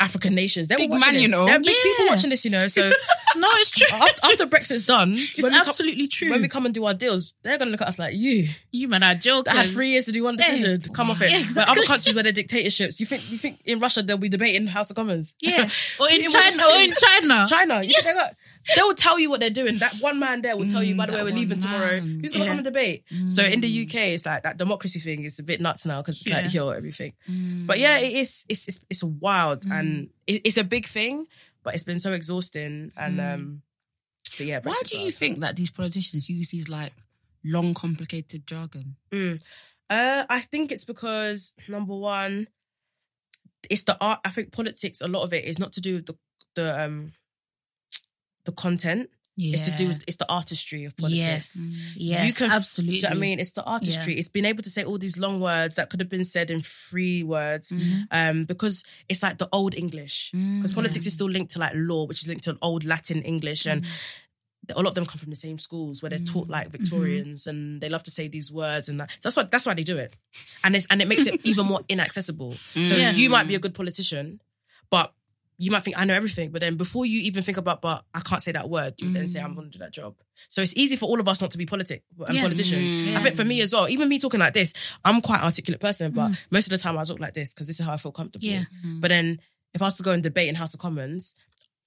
African nations. They're Big all watching man, you this. know. They're big people Yeah. watching this, you know. So No, it's true. after, after Brexit's done, It's when we come- absolutely true. when we come and do our deals, they're gonna look at us like you. you man are joking. I had three years to do one decision. Come off it. Yeah, But other countries where they're dictatorships, you think you think in Russia they'll be debating House of Commons? Yeah. Or in It was- China. Or in China. China. You think they got- They will tell you what they're doing. That one man there will tell you, by the way, we're leaving tomorrow. Who's going to Yeah. come and debate? So in the UK, it's like that democracy thing is a bit nuts now because it's like, yo, everything. But yeah, it is, it's, it's, it's wild and it, it's a big thing, but it's been so exhausting. And, um, but yeah, Why do you think that these politicians use these like long, complicated jargon? Uh, I think it's because number one, it's the art. I think politics. A lot of it is not to do with the the um the content. Yeah. It's to do with it's the artistry of politics. Yes. Yes. You can- absolutely. You know I mean? It's the artistry. It's being able to say all these long words that could have been said in three words, Mm-hmm. um, because it's like the old English. Because politics is still linked to like law, which is linked to old Latin English, and Mm-hmm. a lot of them come from the same schools where they're taught like Victorians, and they love to say these words, and that, that's why that's why they do it, and it's and it makes it even more inaccessible. So Yeah. you might be a good politician, but you might think I know everything, but then before you even think about, but I can't say that word, you then say mm. I'm going to do that job. So it's easy for all of us not to be politic and Yeah. politicians. Mm. I think for me as well, even me talking like this, I'm quite an articulate person, but mm. most of the time I talk like this because this is how I feel comfortable. Yeah. But then if I was to go and debate in House of Commons,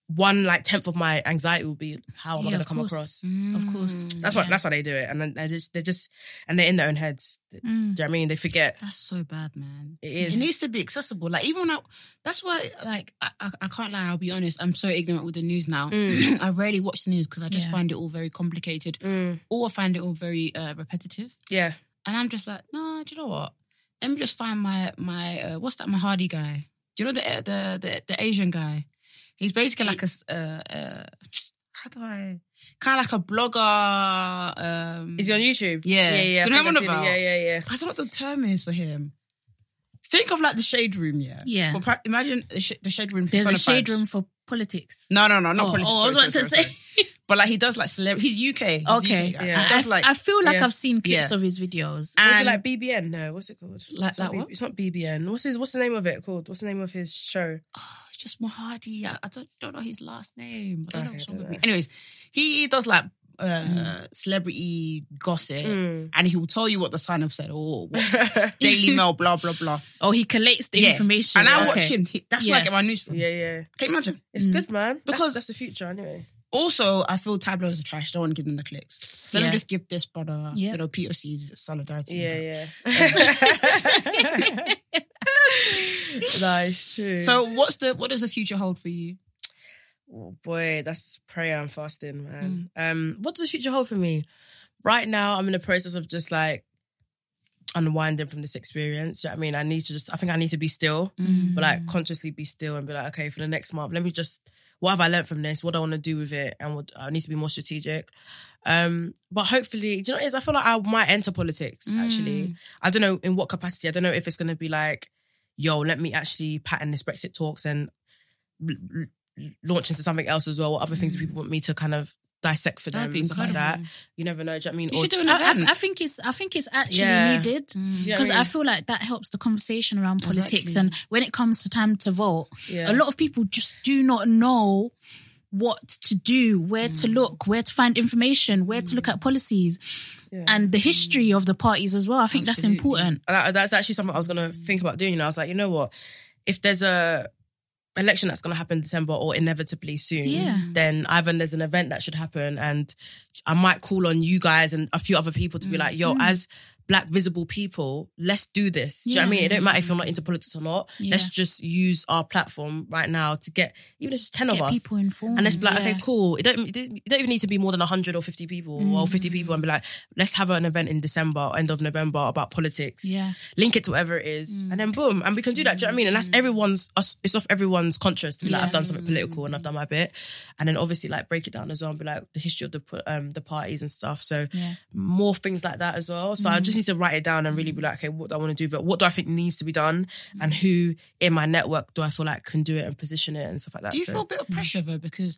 one like tenth of my anxiety will be how am I going to come course. across? Of course. That's why that's why they do it, and then they just they just and they're in their own heads. Do you know what I mean? They forget. That's so bad, man. It is. It needs to be accessible. Like even when I, that's why, like I, I, I can't lie. I'll be honest. I'm so ignorant with the news now. I rarely watch the news because I just Yeah. find it all very complicated, or I find it all very uh, repetitive. Yeah. And I'm just like, nah. Do you know what? Let me just find my my uh, what's that Mahadi guy? Do you know the the the, the Asian guy? He's basically like a s- uh, uh, how do I kind of like a blogger. Um, Is he on YouTube? Yeah. yeah, yeah. Do you know what I'm I've seen it. about? Yeah, yeah, yeah. I don't know what the term is for him. Think of like the shade room, yeah. Yeah. But imagine the, sh- the shade room. There's a shade personified. room for politics. No, no, no, not Oh, politics. oh, I was sorry, about to sorry, say. sorry. But like he does like celebrity. He's UK. He's Okay. UK. Yeah. I, like I feel like yeah. I've seen clips Yeah. of his videos. Was it like BBN? No, what's it called? Like- it's not like B- what? It's not BBN. What's his? What's the name of it called? What's the name of his show? oh, do just Mahadi. I, I don't, don't know his last name. I don't know what's wrong with me. Anyways, he does like uh, celebrity gossip, Mm. and he will tell you what the Sun have said or what Daily Mail, blah blah blah. Oh, he collates the Yeah. information. and I Okay. watch him. He- That's where I get my news from. Yeah, yeah. Can you imagine? It's good, man. Because Because- that's the future anyway. Also, I feel tabloids are trash. Don't want to give them the clicks. So let me just give this brother, Yeah. you know, POC's solidarity. Yeah, yeah. no, it's true. So what's the what does the future hold for you? Oh, boy, that's prayer and fasting, man. Um, what does the future hold for me? Right now, I'm in the process of just like unwinding from this experience. You know what I mean? I need to just, I think I need to be still, but like consciously be still and be like, okay, for the next month, let me just, what have I learned from this? What do I want to do with it? And what, I need to be more strategic. Um, but hopefully, do you know what it is? I feel like I might enter politics actually. I don't know in what capacity. I don't know if it's going to be like, yo, let me actually pattern this Brexit talks and l- l- launch into something else as well. What other things do people want me to kind of dissect for them and stuff like that? You never know. Do you know what I mean? You should do an I, event. I, I think it's I think it's actually Yeah. needed Do you know what because I I, mean? feel like that helps the conversation around politics Exactly. and when it comes to time to vote, Yeah. a lot of people just do not know what to do, where to Mm. look, where to find information, where to look at policies, and the history of the parties as well. I think that's important. that, that's actually something I was gonna think about doing. You know, I was like, you know what? If there's a election that's gonna happen in December or inevitably soon, Yeah. then either there's an event that should happen, and I might call on you guys and a few other people to be mm. like, yo, mm. as black visible people, let's do this. Do you know what I Mm. Mean? It don't matter if you're not into politics or not. Yeah. Let's just use our platform right now to get even if it's just ten Get of us. people informed. And let's be like, yeah. okay, cool. It don't, it don't even need to be more than 100 or 50 people or 50 people and be like, let's have an event in December or end of November about politics. Yeah. Link it to whatever it is. And then boom. And we can do that. Do you know what I mean? And that's everyone's, it's off everyone's conscience to be like, I've done something political and I've done my bit. And then obviously like break it down as well and be like the history of the, um, the parties and stuff. So more things like that as well. So I just need to write it down and really be like, okay, what do I want to do? But what do I think needs to be done? And who in my network do I feel like can do it and position it and stuff like that? Do you So- feel a bit of pressure though? Because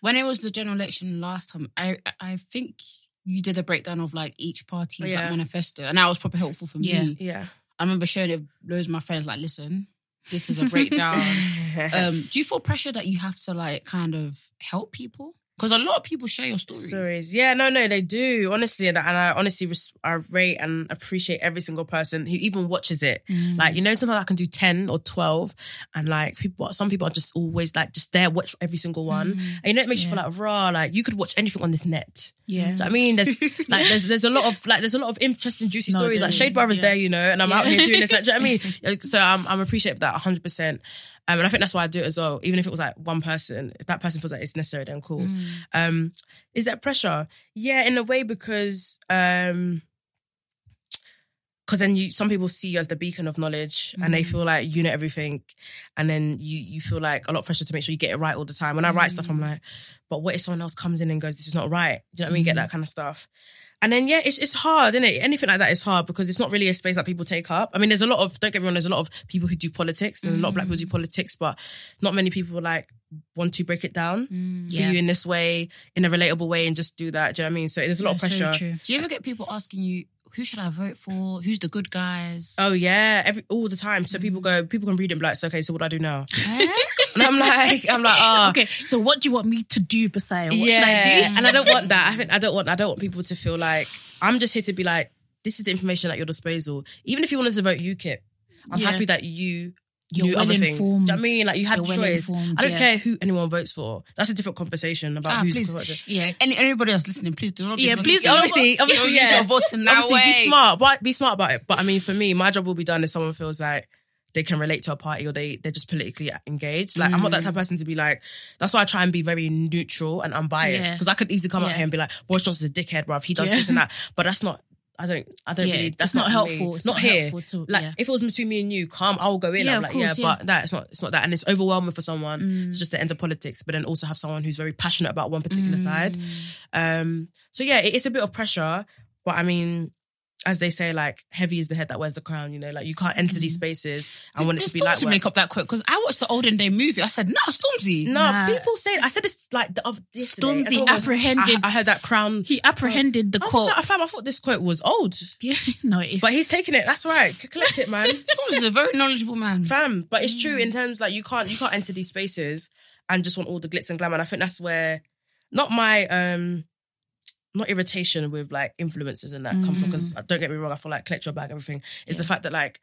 when it was the general election last time, I I think you did a breakdown of like each party's Yeah. like manifesto, and that was proper helpful for Yeah. me. Yeah. I remember showing it with loads of my friends. Like, listen, this is a breakdown. um, do you feel pressure that you have to like kind of help people? Because a lot of people share your stories. stories. Yeah, no, no, they do honestly, and, and I honestly res- I rate and appreciate every single person who even watches it. Mm. Like you know, sometimes I can do ten or twelve, and like people, some people are just always like just there, watch every single one, mm. and you know it makes you feel like raw. Like you could watch anything on this net. Yeah. Do you know what I mean, there's like there's there's a lot of like there's a lot of interesting juicy No, stories. Like Shade Brothers yeah. there, you know, and I'm out here doing this. Like, do you know what I mean? So I'm I'm appreciative of that 100. percent um, and I think that's why I do it as well. Even if it was like one person, if that person feels like it's necessary, then cool. Um, is that pressure? Yeah, in a way because um, because then you some people see you as the beacon of knowledge and they feel like you know everything, and then you you feel like a lot of pressure to make sure you get it right all the time. When I write stuff, I'm like, but what if someone else comes in and goes, "This is not right"? Do you know what I mean? Get that kind of stuff. And then yeah, it's it's hard, isn't it? Anything like that is hard because it's not really a space that people take up. I mean, there's a lot of don't get me wrong, there's a lot of people who do politics and a lot of black people do mm. politics, but not many people like want to break it down mm, for yeah. you in this way, in a relatable way, and just do that. Do you know what I mean? So there's a lot of That's pressure. Do you ever get people asking you who should I vote for? Who's the good guys? Oh yeah, every all the time. So people mm. go, people can read it and be like, so, okay, so what do I do now? and I'm like, I'm like, oh, Okay, so what do you want me to do, Busayo? What yeah. should I do? and I don't want that. I think I don't want I don't want people to feel like I'm just here to be like, this is the information at your disposal. Even if you wanted to vote UKIP, I'm Yeah. happy that you You're knew other things. Do you know I mean? Like you had You're choice. well-informed, I don't yeah. care who anyone votes for. That's a different conversation about Ah, who's please. voting. Yeah. Any anybody that's listening, please do not. be Yeah, please don't- obviously, obviously, Use yeah. your vote in that obviously, way. be smart, but be smart about it. But I mean, for me, my job will be done if someone feels like they can relate to a party or they they're just politically engaged. Like I'm not that type of mm. person to be like. That's why I try and be very neutral and unbiased Yeah. because I could easily come out Yeah. here and be like, Boris Johnson's a dickhead, bruv. He does Yeah. this and that. But that's not. I don't. I don't really. That's it's not me. helpful. It's not, not here. helpful to- like if it was between me and you, calm. I will go in. Yeah, I'm like, course, yeah, but that it's not. It's not that, and it's overwhelming for someone to mm. just to enter politics, but then also have someone who's very passionate about one particular side. Mm. Um. So yeah, it, it's a bit of pressure, but I mean, as they say, like heavy is the head that wears the crown. You know, like you can't enter these spaces and want it Did to be like Stormzy make up that quote? Because I watched the olden day movie. I said, no, Stormzy. No, Nah. people say I said this like the other yesterday. Stormzy Everyone was- apprehended- I, I heard that crown. He apprehended the I quote. like, I found- I thought this quote was old, Yeah, no, it's but he's taking it. That's right. Collect it, man. Stormzy's a very knowledgeable man. fam. But it's true in terms like you can't you can't enter these spaces and just want all the glitz and glamour. And I think that's where not my um not irritation with like influencers and that come from because mm. don't get me wrong, I feel like collect your bag, everything. Is the fact that like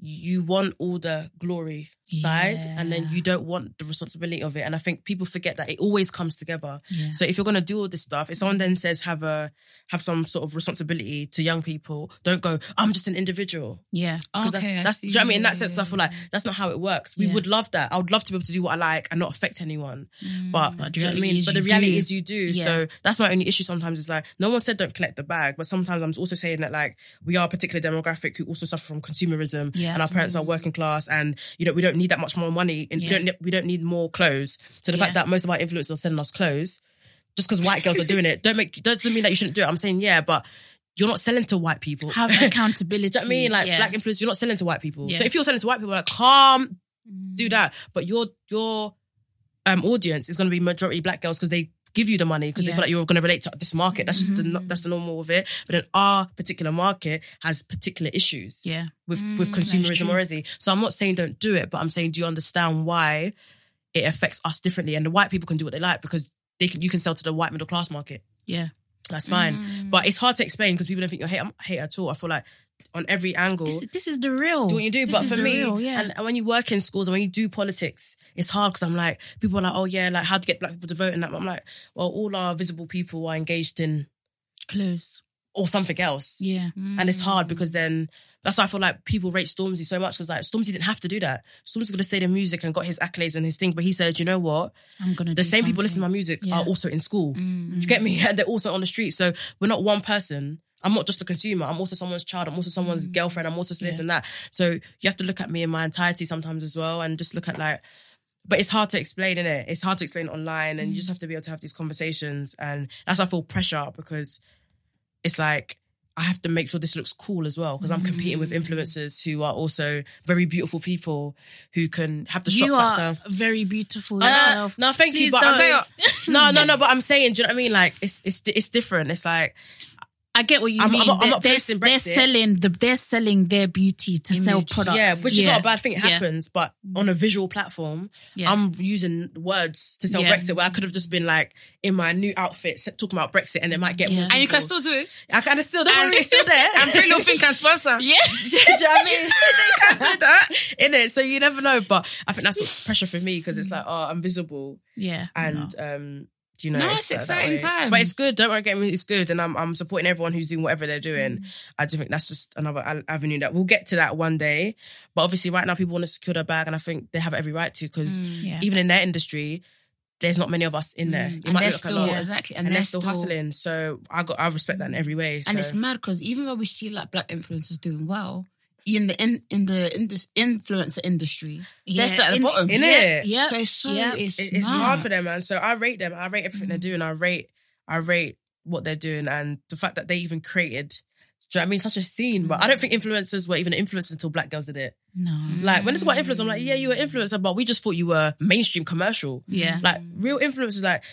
you want all the glory side and then you don't want the responsibility of it. And I think people forget that it always comes together. Yeah. So if you're gonna do all this stuff, if someone then says have a have some sort of responsibility to young people, don't go, I'm just an individual. yeah. Because Okay, I that's, that's do you know what I mean? In that Yeah, sense, yeah, feel like that's not how it works. We Yeah. would love that. I would love to be able to do what I like and not affect anyone. But, But do you know what I mean? But the reality do. is you do. Yeah. So that's my only issue sometimes is like, no one said don't collect the bag, but sometimes I'm also saying that like we are a particular demographic who also suffer from consumerism Yeah. and our parents are mm. working class and you know, we don't need that much more money and Yeah. we don't we don't need more clothes. So the fact that most of our influencers are sending us clothes, just because white girls are doing it, don't make doesn't mean that you shouldn't do it. I'm saying yeah, but you're not selling to white people. Have accountability. Do you know what I mean? Like yeah. black influence, you're not selling to white people. Yeah. So if you're selling to white people, like calm, do that. But your your um audience is going to be majority black girls because they give you the money because they feel like you're going to relate to this market. That's just the that's the normal of it. But then our particular market has particular issues Yeah. with with consumerism already. So I'm not saying don't do it, but I'm saying do you understand why it affects us differently? And the white people can do what they like because they can you can sell to the white middle class market. Yeah. That's fine. Mm. But it's hard to explain because people don't think you're hate, I'm hate at all. I feel like on every angle This, this is the real. do what you do. This but for me, real, yeah. and, and when you work in schools and when you do politics, it's hard because I'm like, people are like, oh yeah, like how to get black people to vote and that. But I'm like, well, all our visible people are engaged in close. or something else. Yeah. And it's hard mm. because then that's why I feel like people rate Stormzy so much because like Stormzy didn't have to do that. Stormzy could have stayed in music and got his accolades and his thing, but he said, you know what? I'm gonna. The same people listening to my music Yeah. are also in school. You mm-hmm. get me? And they're also on the street. So we're not one person. I'm not just a consumer. I'm also someone's child. I'm also someone's girlfriend. I'm also this and that. So you have to look at me in my entirety sometimes as well and just look at like, but it's hard to explain, is it? It's hard to explain online and you just have to be able to have these conversations. And that's why I feel pressure because it's like, I have to make sure this looks cool as well because I'm competing with influencers who are also very beautiful people who can have the shock You are factor. very beautiful Uh, no, thank you, Please but I'm don't. saying, no, no, no. But I'm saying, do you know what I mean? Like, it's it's it's different. It's like I get what you I'm- mean. I'm not- I'm They're- not they're, posting they're selling the they're selling their beauty to sell products. yeah, which is not a bad thing. It Yeah. happens, but on a visual platform, Yeah. I'm using words to sell Yeah. Brexit. Where I could have just been like in my new outfit talking about Brexit, and it might get Yeah. more. And you can still do it. I can still don't worry, it's still there. And Pretty Little Thing can sponsor. Yeah. do you know I mean? They can do that. In it, so you never know. But I think that's what's pressure for me because it's like, oh, I'm visible. Yeah. and um you know No, it's exciting way. times. but it's good don't worry get me it's good and I'm, I'm supporting everyone who's doing whatever they're doing Mm. i just think that's just another avenue that we'll get to that one day but obviously right now people want to secure their bag and i think they have every right to because Yeah. even in their industry there's not many of us in there Mm. And might they're still lot. exactly, and, they're still, hustling so i got i respect that in every way And it's mad because even though we see like black influencers doing well in the in in the in this influencer industry, Yeah, they're at the in- bottom. in Yeah. it Yeah. So it's so Yeah. it's, it- it's hard for them, man. So I rate them. I rate everything they're mm. doing. I rate, I rate what they're doing, and the fact that they even created. Do you know what I mean? Such a scene, but I don't mm. think influencers were even influencers until black girls did it. No. Like when it's about influence, I'm like, yeah, you were influencer, but we just thought you were mainstream commercial. Yeah. Like real influencers, like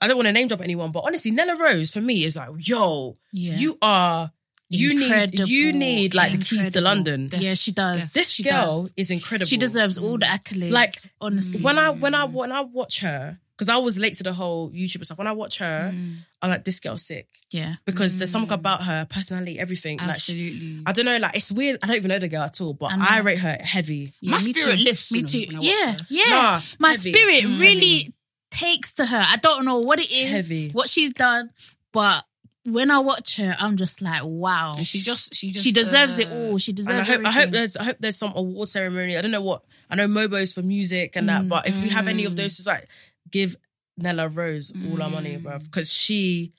I don't want to name drop anyone, but honestly, Nella Rose for me is like, yo, Yeah. you are, you need, you need like the keys to. London. Yeah, she does. This she girl does. is incredible. She deserves all the accolades. Like, honestly, when I when I when I watch her because I was late to the whole YouTube stuff. When I watch her, Mm. I'm like, this girl's sick yeah, because there's something about her personality, everything. Like, she- Absolutely. I don't know, like it's weird. I don't even know the girl at all, but I. I, rate her heavy. Yeah, My spirit too. lifts, Me too. when I watch Yeah, yeah. Nah, My heavy. spirit Mm, really takes to her. I don't know what it is, Heavy. what she's done, but when I watch her, I'm just like, wow. And she just she just she deserves uh, it all. She deserves I hope, I hope there's I hope there's some award ceremony. I don't know what I know Mobo's for music and Mm, that, but if we have any of those, just like give Nella Rose all our money, Mm. bruv, because she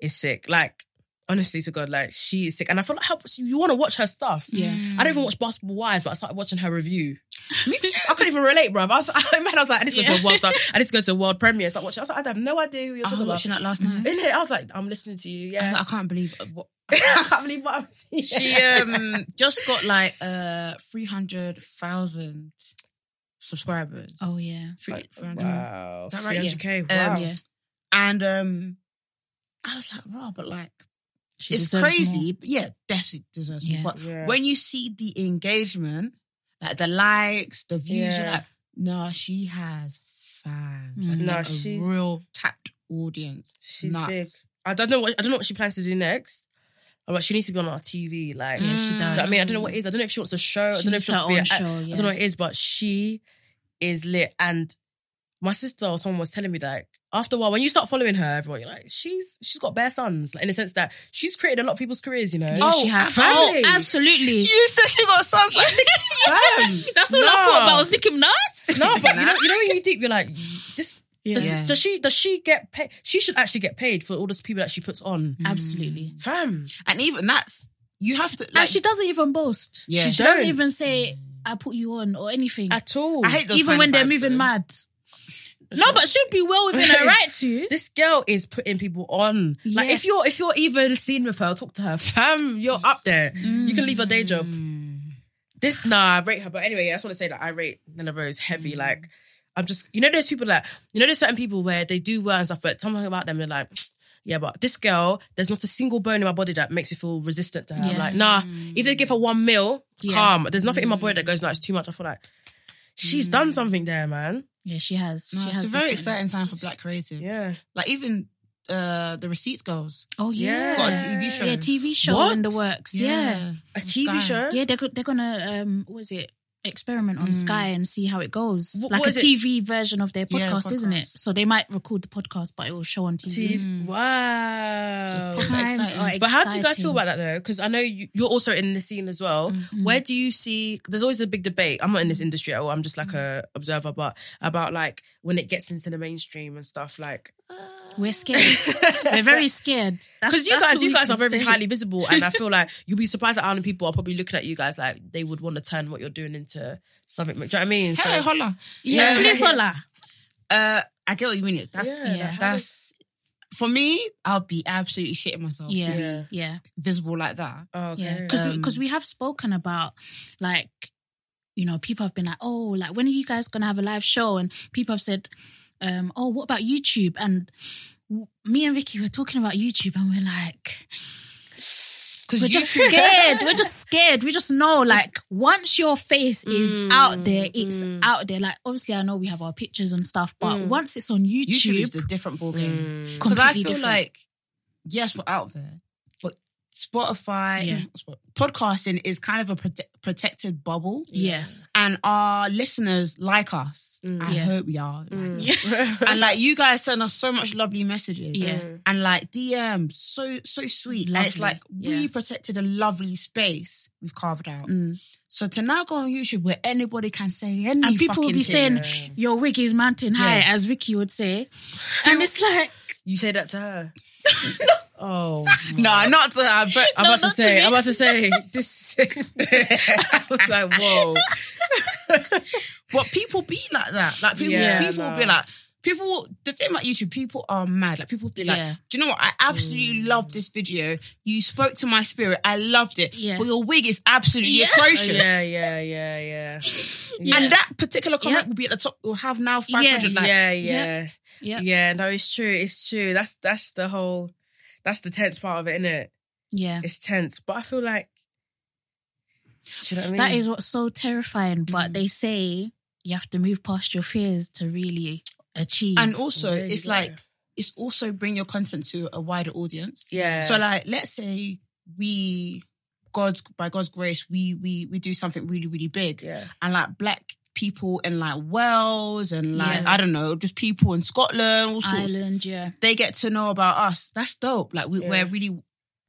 is sick. Like honestly to God, like she is sick, and I feel like help you want to watch her stuff. Yeah. I don't even watch Basketball Wives, but I started watching her review. Me too. I couldn't even relate, bro. I was, I, man, I was like, I need to go to a world star. I need to go to a world premiere. So I watched. I was like, I have no idea who you're I was talking about. watching that last night. In it, I was like, I'm listening to you. I, Yeah, was like, I can't believe what I can't believe what I'm seeing. she um just got like uh three hundred thousand subscribers. Oh yeah. Three, 300. wow, Is that right? 300k. Yeah. Wow. Um, Yeah. And um I was like, raw, but like She it's crazy. more. But yeah, definitely deserves Yeah. more. But Yeah. when you see the engagement, like the likes, the views, you're Yeah. like, no, she has fans. Like, Mm. No, like a she's- real tapped audience. She's Nuts. big. I don't know what I don't know what she plans to do next. But she needs to be on our TV. Like, Yeah, she Do you know does. I mean, I don't know what it is. I don't know if she wants a show. I don't know if she wants to be. A, show, I don't know what it is, but she is lit. And my sister or someone was telling me like after a while, when you start following her, everyone you're like, she's she's got bare sons, like in the sense that she's created a lot of people's careers. You know, Yeah, she oh, has. family. Oh, absolutely. You said she got sons like Fam. That's all I thought about was Nicki Minaj. No, but you know, you know when you deep, you're like, this. Does, Yeah. does she does she get paid? She should actually get paid for all those people that she puts on. Mm. Absolutely. Fam, And even that's you have to Like, like she doesn't even boast. Yeah. she She doesn't even say I put you on or anything. at all. I hate those even when they're moving though. mad. No, but she'd be well within her right to. this girl is putting people on. Like Yes. if you're if you're even seen with her, talk to her, fam, you're up there. You can leave your day mm. job. This nah, I rate her. But anyway, I just want to say that I rate Nella Rose heavy. Mm. Like I'm just you know there's people that you know there's certain people where they do well and stuff, but something about them they're like. Yeah, but this girl, there's not a single bone in my body that makes me feel resistant to her. I'm Yeah. like, nah, if they give her one meal, Yeah. calm. There's nothing in my body that mm. goes, no, it's too much. I feel like she's done something there, man. Yeah, she has. No, she it's has a very definitely. exciting time for black creatives. Yeah. Like even uh the receipts girls. Oh yeah, Yeah. Got a TV show. Yeah, TV show What? in the works. Yeah, A TV Sky. show? yeah. They're go- they're gonna um, what was it? Experiment on Sky and see how it goes. Wh- like what a is it? TV version of their Yeah, podcast, isn't it? So they might record the podcast, but it will show on TV. TV. Wow. So Times exciting. But how do you guys feel about that though? Because I know you, you're also in the scene as well. Mm-hmm. Where do you see? There's always a big debate. I'm not in this industry at all. I'm just like a observer, but about like when it gets into the mainstream and stuff. Like We're scared. We're very scared. because you That's- that's guys, you guys are very say. highly visible, and I feel like you'll be surprised at how many people are probably looking at you guys like they would want to turn what you're doing into something. Do you know what I mean? Hey, holla. Yeah, Yeah. please holla. Uh I get what you mean. It's that's Yeah, Yeah. that's for me, I'll be absolutely shitting myself Yeah, to be Yeah. yeah. visible like that. Oh, okay. Yeah, because Um, we have spoken about like you know people have been like oh like when are you guys gonna have a live show and people have said um oh what about YouTube and w- me and Vicky were talking about YouTube and we're like we're just scared we're just scared we just know like once your face is Mm, out there it's out there like obviously I know we have our pictures and stuff but Mm. once it's on YouTube, YouTube is a different ball game. Mm. Because I feel different. like yes, we're out there, but Spotify, Yeah. not podcasting is kind of a prote- protected bubble. yeah and our listeners like us. I Mm. Yeah. hope we are. Like, and like you guys send us so much lovely messages. Yeah. And like DMs, so so sweet. And it's like really Yeah. protected a lovely space we've carved out. Mm. So to now go on YouTube where anybody can say any and people will be thing. saying your wig is mountain high Yeah. as Vicky would say and it's like You say that to her. oh, No, not to her, but I'm No, about to not to say. I'm about to say this. I was like, whoa. but people be like that. Like people, Yeah, people no. be like, people. The thing about YouTube, people are mad. Like people be like, Yeah. do you know what? I absolutely mm. loved this video. You spoke to my spirit. I loved it. Yeah. But your wig is absolutely Yeah. atrocious. Yeah, yeah, yeah, yeah. Yeah. And that particular comment will be at the top. Will have now five hundred likes. yeah, yeah, yeah yeah. No, it's true. It's true. That's that's the whole. That's the tense part of it, isn't it? yeah It's tense, but I feel like. You know what I mean? That is what's so terrifying. But they say you have to move past your fears to really achieve. And also, Yeah, you it's like it's also bring your content to a wider audience. Yeah. So like, let's say we, God's by God's grace, we we we do something really really big, Yeah. and like black people in like Wales and like Yeah. I don't know, just people in Scotland, all sorts. Ireland, yeah. They get to know about us. That's dope. Like we, Yeah. we're really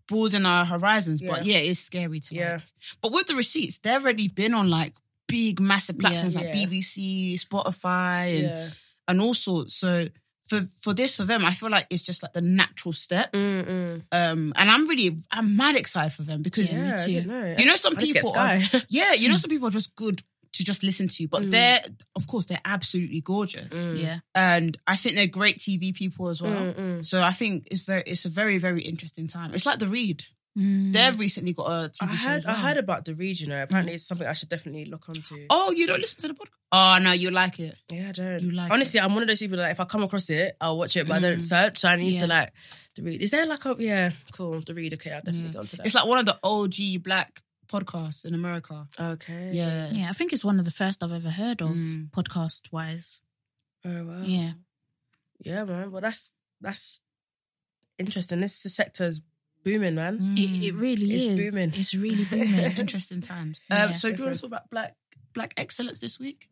broadening our horizons. But Yeah. yeah, it's scary to Yeah. like. But with the receipts, they've already been on like big, massive platforms like Yeah. BBC, Spotify, and Yeah. And all sorts. So for for this for them, I feel like it's just like the natural step. Mm-mm. Um, and I'm really I'm mad excited for them because Yeah, you know. know some people are, yeah, you know some people are just good to just listen to. Mm. But they're, of course, they're absolutely gorgeous, Yeah. and I think they're great TV people as well. Mm, So I think it's very, it's a very, very interesting time. It's like the Read. Mm. They've recently got a TV I show. heard, as well. I heard about the region. You know, apparently it's something I should definitely look onto. Oh, you don't listen to the podcast? Oh no, you like it. Yeah, I don't. You like Honestly, I'm one of those people that if I come across it, I'll watch it, but I don't search. So I need Yeah. to like the read. Is there like a yeah, cool. The read. Okay, I'll definitely go onto that. It's like one of the OG black podcasts in America. okay. Yeah. Yeah, I think it's one of the first I've ever heard of Mm. podcast wise. Oh wow. Yeah. Yeah, man. Well, that's that's interesting. This sector is booming, man. It, it really It's is. booming. It's really booming. It's interesting times. Yeah. Um, so do you want to talk about black black excellence this week?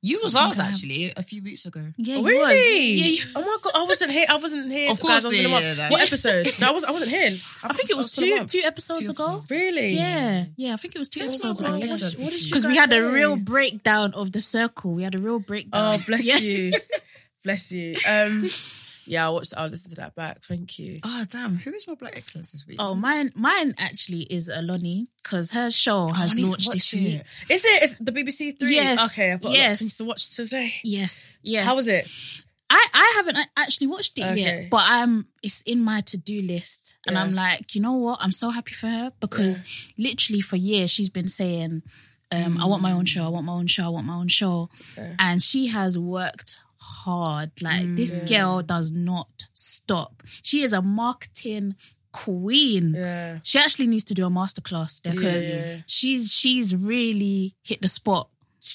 You was I ours actually a few weeks ago. yeah, you really? Yeah, you- oh my god, I wasn't here. I wasn't here. Of course, I was yeah, yeah, What episode? no, I was. I wasn't here. I think it was I gonna two watch. two episodes ago. Really? Yeah, yeah, I think it was two What episodes ago. what- Excellence what did this you week. Because we guys had a real breakdown of the circle. We had a real breakdown. Oh, bless Yeah. you. bless you. Um, yeah, I watched. I'll listen to that back. Thank you. Oh damn, who is my black excellence this week? Oh, mine, mine actually is Aloni because her show I has need launched this watch week. it. Is it? Is the BBC Three? Yes. Okay, I've got Yes. a lot of things to watch today. Yes, yes. How was it? I, I haven't actually watched it Okay. yet, but I'm it's in my to do list, and Yeah. I'm like, you know what? I'm so happy for her because literally for years she's been saying, um, "I want my own show. I want my own show. I want my own show," and she has worked hard. Like this mm. girl does not stop. She is a marketing queen. Yeah. She actually needs to do a masterclass because Yeah. she's she's really hit the spot.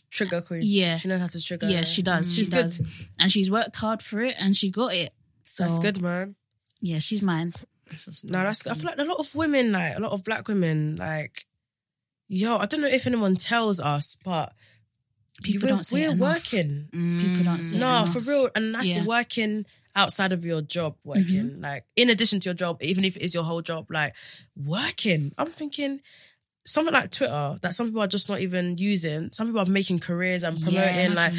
Trigger queen. Yeah. She knows how to trigger. Yeah, she does. Mm. She She's good. does, and she's worked hard for it, and she got it. So That's good, man. Yeah, she's mine. No, that's. I feel like a lot of women, like a lot of black women, like, yo, I don't know if anyone tells us, but People we're, don't it we're working. People don't it No, for real, and that's Yeah. working outside of your job. Working Mm-hmm. like in addition to your job, even if it is your whole job, like working. I'm thinking. Something like Twitter that some people are just not even using. Some people are making careers and promoting Yes. like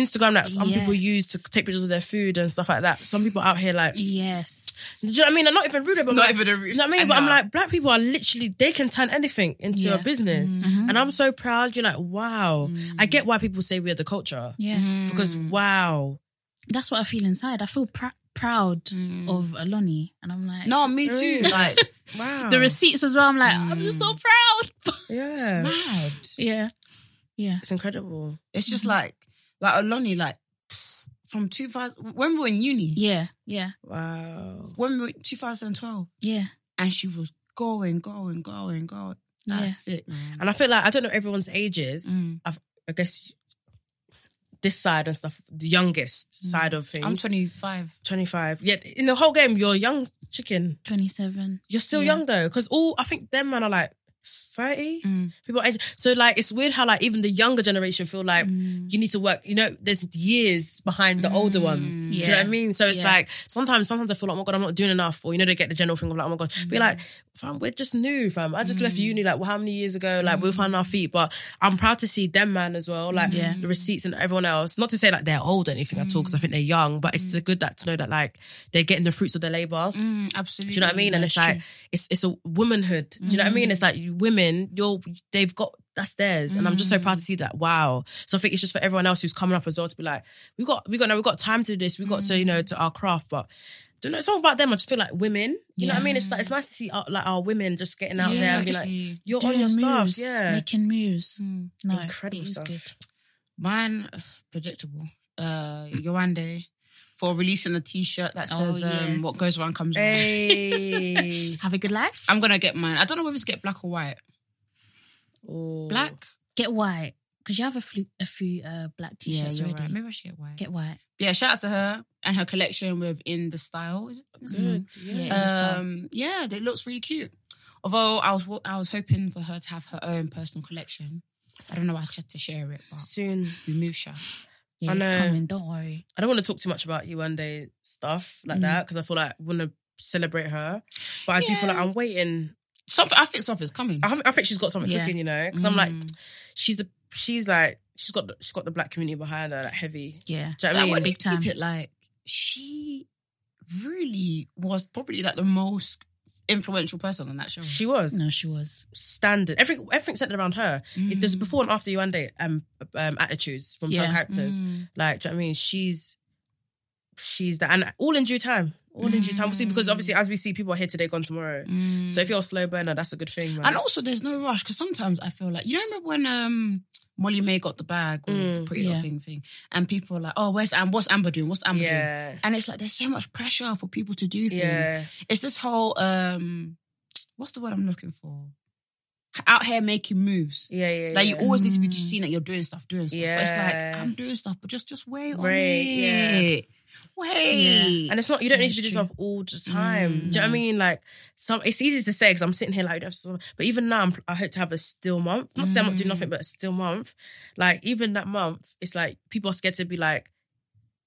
Instagram that some people use to take pictures of their food and stuff like that. Some people out here like Yes. do you know what I mean? I'm not even rude, but Not like, even a rude- Do you know what I mean? I But I'm like, black people are literally they can turn anything into Yeah. a business, mm-hmm. mm-hmm. and I'm so proud. You're like, wow. I get mm. why people say we're the culture Yeah. because mm. wow. That's what I feel inside. I feel pr- proud Mm. of Aloni, and I'm like, No, me too. Like Wow. the receipts as well. I'm like, I'm just so proud. yeah. mad. yeah. Yeah. It's incredible. It's just like like Aloni, like from 2000 when we were in uni, Yeah. Yeah. Wow. when we were 2012, Yeah. and she was going, going, going, going. That's sick, man. And I feel like I don't know everyone's ages. Mm. I've, I guess this side and stuff, the youngest mm. side of things. I'm 25. 25. Yet in the whole game, you're a young chicken. 27. You're still Yeah. young though, because all I think them man are like thirty. Mm. People, age- so like it's weird how like even the younger generation feel like Mm. you need to work. You know, there's years behind the older mm. ones. Do you know what I mean? So it's Yeah. like sometimes, sometimes I feel like, oh my god, I'm not doing enough, or you know, they get the general thing of like, oh my god, be like, mm. fam, we're just new, fam. I just left mm. uni like well, how many years ago? Like we'll find our feet, but I'm proud to see them man as well, like Yeah. the receipts and everyone else. Not to say like they're old or anything at all, because I think they're young, but it's the good that to know that like they're getting the fruits of their labor. Mm, absolutely. Do you know what I mean? And it's like it's it's a womanhood. Do you know what I mean? It's like you women, you're they've got that's theirs, and I'm just so proud to see that. Wow. So I think it's just for everyone else who's coming up as well to be like, we got we got no, we got time to do this. We got to you know to our craft, but. Don't know something about them. I just feel like women. You know what I mean? It's like it's nice to see our, like our women just getting out Yeah, there and be like, you're on Doing your stuff, yeah. Making moves. No, Incredible it is stuff. good. Mine, predictable. Uh, Yewande for releasing a T-shirt that Oh, says um, "What goes around comes around." Hey, Have a good life. I'm gonna get mine. I don't know whether it's get black or white. Ooh. Black. Get white. Because you have a few, a few uh, black t-shirts you're already. right. Maybe I should get white. Get white. yeah, shout out to her and her collection with in the style. Is it? Good, Yeah, yeah. Um, yeah, it looks really cute. Although I was I was hoping for her to have her own personal collection. I don't know why she had to share it, but Soon. we move. Yeah, I it's know. coming. Don't worry. I don't want to talk too much about Yewande stuff like mm. that because I feel like I want to celebrate her, but I do feel like I'm waiting. Something I think something's coming. I, I think she's got something Yeah. cooking, you know, because I'm like, mm. she's the she's like she's got the, she's got the black community behind her, like heavy. Yeah. Do you know what I mean? Big time. keep it like she really was probably like the most influential person on that show. She was No, she was. standard. Everything everything centered around her. If there's Mm. before and after Yewande um, um attitudes from some Yeah. characters. Mm. Like, do you know what I mean? She's she's that and all in due time. All in due time. We'll see because obviously as we see people are here today, gone tomorrow. So if you're a slow burner, that's a good thing, man. Mm. And also, there's no rush because sometimes I feel like you know, remember when um Molly-Mae got the bag with the Pretty Yeah. Little Thing thing, and people are like, "Oh, where's Am? What's Amber doing? What's Amber Yeah. doing?" And it's like there's so much pressure for people to do things. Yeah. It's this whole um, what's the word I'm looking for? Out here making moves. Yeah, yeah. Like yeah. you always need to be seen that you're doing stuff, doing stuff. But it's like Yeah. I'm doing stuff, but just just wait on Right, yeah. It. Wait. And it's not you don't need to be That's doing true. stuff all the time. Mm. Do you know what I mean? Like some, it's easy to say because I'm sitting here like, but even now, I'm, I hope to have a still month. Not say I'm not doing Mm. nothing, but a still month. Like even that month, it's like people are scared to be like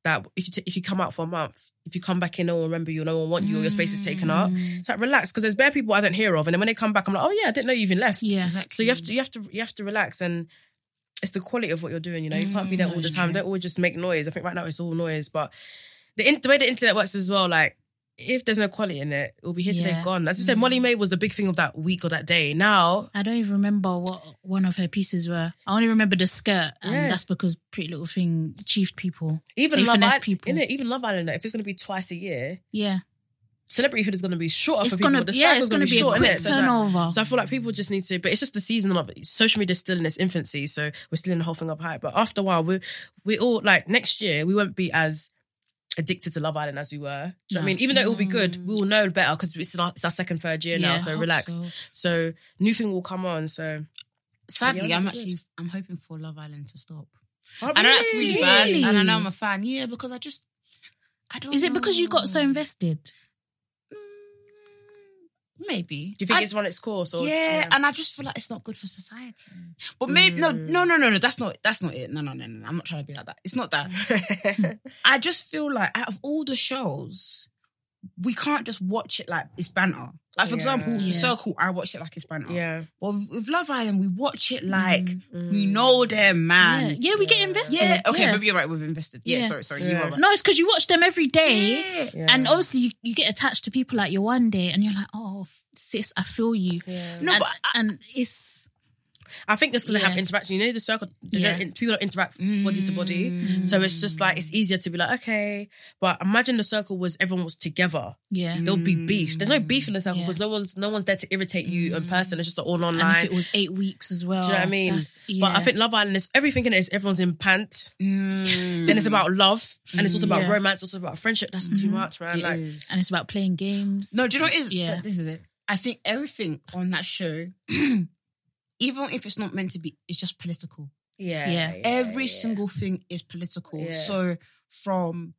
that. If you t- if you come out for a month, if you come back in, no one remember you, no one want you, or your space is taken up. Mm. It's like relax because there's bare people I don't hear of, and then when they come back, I'm like, oh yeah, I didn't know you even left. Yeah. So you have to you have to you have to relax and. It's the quality of what you're doing, you know. You can't be there mm, all the time. Don't always just make noise. I think right now it's all noise, but the, in, the way the internet works as well, like if there's no quality in it, it will be here today, Yeah. gone. As you said, Molly mm. May was the big thing of that week or that day. Now, I don't even remember what one of her pieces were. I only remember the skirt, and Yeah. that's because Pretty Little Thing chiefed people. even They Love finesse Island, people. innit? even Love Island, if it's going to be twice a year, Yeah, celebrityhood is going to be shorter It's for people. gonna- the yeah, it's gonna gonna be a short, quick innit? So like- turnover. so I feel like people just need to, but it's just the season of it. Social media is still in its infancy, so we're still in the whole thing up high. But after a while, we we all like next year we won't be as addicted to Love Island as we were. Do you know what I mean? Even though it will be good, we will mm. know better because it's our, it's our second, third year now. Yeah, I So relax. so. So new thing will come on. So Sadly, Yeah, I'm actually I'm hoping for Love Island to stop. Oh, I know that's really bad, and I know I'm a fan. Yeah, because I just I don't. is it because you got so know. Invested? Do you think I- it's run its course? Or, yeah, and I just feel like it's not good for society. But maybe no, Mm. no, no, no, no. That's not. That's not it. No, no, no, no. no. I'm not trying to be like that. It's not that. I just feel like out of all the shows, we can't just watch it like it's banter. Like for Yeah. example, The Yeah. Circle, I watch it like it's banter. yeah. But with, with Love Island, we watch it like mm. we know them, man. Yeah, yeah, we get invested. Yeah, okay, maybe you're right. We've invested. Yeah, sorry, sorry. You are right. No, it's because you watch them every day. And obviously, you, you get attached to people like Yewande, and you're like, "Oh, sis, I feel you." No, and, but I- and it's I think just because they have interaction, you know, the circle, they Yeah. don't, people don't interact mm. body to body. So it's just like, it's easier to be like, okay. But imagine the circle was everyone was together. yeah. There'll be beef. There's no mm. beef in the circle Yeah. because no one's no one's there to irritate you in mm. person. It's just all And online. if it was eight weeks as well, Do you know what I mean? that's- But I think Love Island is everything in it is everyone's in pant. Then it's about love and it's also about Yeah. Mm-hmm. romance, also about friendship. That's too mm-hmm. much, man. It like, is. and it's about playing games. No, do you know what it is? Yeah. This is it. I think everything on that show, even if it's not meant to be, it's just political. yeah, Yeah. Every yeah. single thing is political. Yeah. So from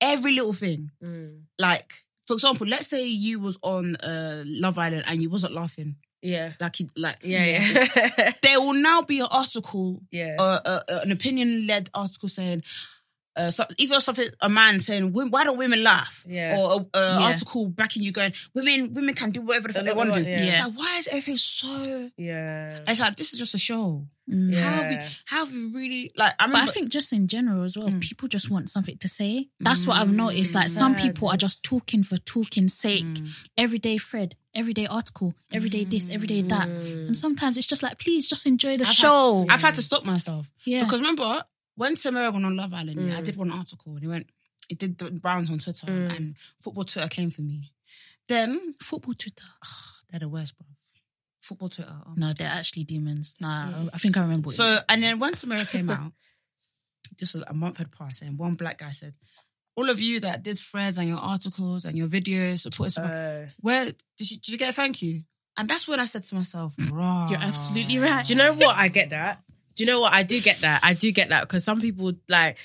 every little thing, Mm. like for example, let's say you was on uh, Love Island and you wasn't laughing, yeah, like you, like yeah, yeah, there will now be an article, yeah. uh, uh, uh, an opinion led article saying. Uh, so, even something a man saying, "Why- "Why don't women laugh?" Yeah. Or a, a Yeah. article backing you going, "Women, women can do whatever the fuck They they want to do." yeah. It's like, why is everything so? yeah. It's like this is just a show. Mm. How have we? Yeah. How have we really like? I But I think just in general as well, Mm. people just want something to say. That's what I've noticed. Like some people are just talking for talking's sake. Mm. Everyday thread, everyday article, everyday this, everyday that. Mm. And sometimes it's just like, please just enjoy the I've had- show. I've had to stop myself. Yeah. Because remember when Samira went on Love Island, Mm. I did one article and it went, it did the rounds on Twitter Mm. and football Twitter came for me. Then Football Twitter. oh, they're the worst, bro. Football Twitter. oh. No, they're actually demons. Nah, I think I remember. So and then when Samira came out, just a month had passed, and one black guy said, "All of you that did threads and your articles and your videos, support us. Uh, where did you, did you get a thank you?" And that's when I said to myself, "Bro, You're absolutely right. Do you know what? I get that. Do you know what? I do get that. I do get that because some people like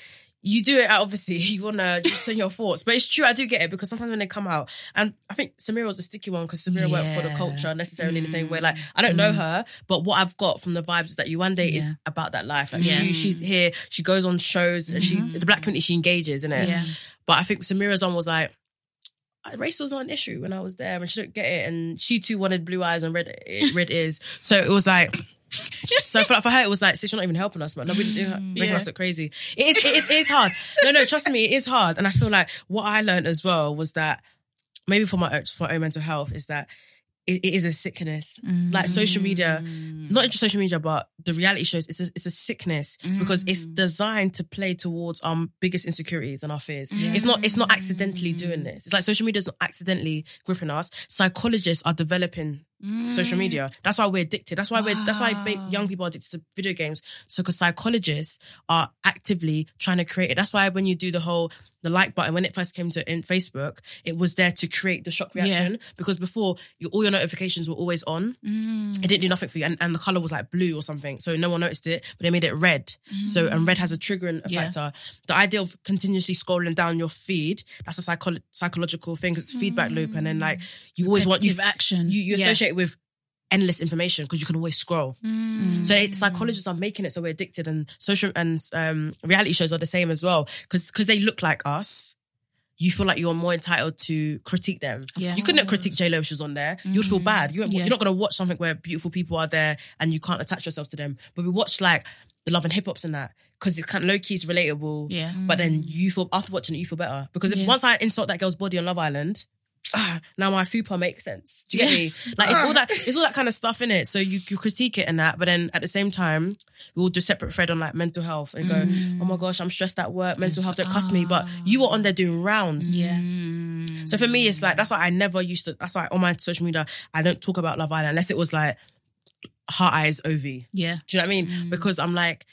you do it. Obviously, you wanna just say your thoughts, but it's true. I do get it because sometimes when they come out, and I think Samira was a sticky one because Samira went for the culture necessarily in the same way. Like mm. I don't know mm. her, but what I've got from the vibes is that Yewande is about that life. Like Yeah. she, she's mm. here. She goes on shows and she mm-hmm. the black community she engages in it. Yeah. But I think Samira's on was like. Race was not an issue when I was there, and she didn't get it. And she too wanted blue eyes and red eh, red ears. So it was like, so for, for her, it was like, sis, you're not even helping us, but no, making Yeah. us look crazy. It is, it is, it is hard. No, no, trust me, it is hard. And I feel like what I learned as well was that maybe for my for my own mental health is that it, it is a sickness. Like social media, mm. not just social media, but the reality shows. It's a, it's a sickness because it's mm. designed to play towards our biggest insecurities and our fears. It's not it's not accidentally doing this. It's like social media is not accidentally gripping us. Psychologists are developing social media. Mm. That's why we're addicted. That's why we're that's why young people are addicted to video games. So because psychologists are actively trying to create it. That's why when you do the whole the like button when it first came to in Facebook, it was there to create the shock reaction because before you, all your notifications were always on. Mm. It didn't do nothing for you, and, and the color was like blue or something, so no one noticed it. But they made it red. So and red has a triggering Yeah. factor. Uh, the idea of continuously scrolling down your feed that's a psycho- psychological thing because it's a feedback loop, and then like you always want you action. you, you Yeah. associate it with endless information because you can always scroll. So it, mm. psychologists are making it so we're addicted, and social and um, reality shows are the same as well because because they look like us. You feel like you're more entitled to critique them. Yeah. You couldn't critique J Lo if she was on there. You'd feel mm. bad. You, Yeah. You're not going to watch something where beautiful people are there and you can't attach yourself to them. But we watch like the love and hip hops and that because it's kind of low key, it's relatable. Yeah. But then mm. you feel after watching it, you feel better because if Yeah. once I insult that girl's body on Love Island, ah, now my fupa makes sense. Do you get me? Like it's all that it's all that kind of stuff in it. So you you critique it and that, but then at the same time, we will do separate thread on like mental health and go, oh my gosh, I'm stressed at work, mental health don't cuss me. But you were on there doing rounds. Yeah. So for me, it's like that's why I never used to. That's why on my social media I don't talk about Love Island unless it was like Heart Eyes Ov. Yeah. Do you know what I mean? Because I'm like,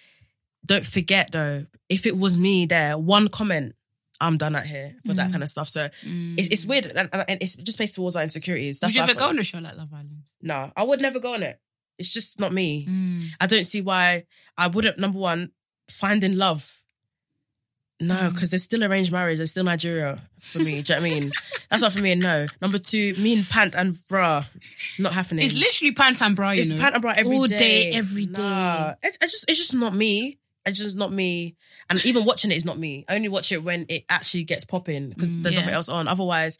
don't forget though, if it was me there, one comment. I'm done out here for that kind of stuff. So it's, it's weird and, and- it's just based towards our insecurities. That's Would you why I ever go thought- on a show like Love Island? no, I would never go on it. It's just not me. Mm. I don't see why I wouldn't. Number one, finding love. No, Mm. because there's still arranged marriage. There's still Nigeria for me. do you know what I mean? That's not for me. No. Number two, me and pant and bra, not happening. It's literally pant and bra, you It's know. pant and bra every All day. day, every day. Nah. It, it just, it's just not me. It's just not me. And even watching it is not me. I only watch it when it actually gets popping because mm, there's yeah. something else on. Otherwise,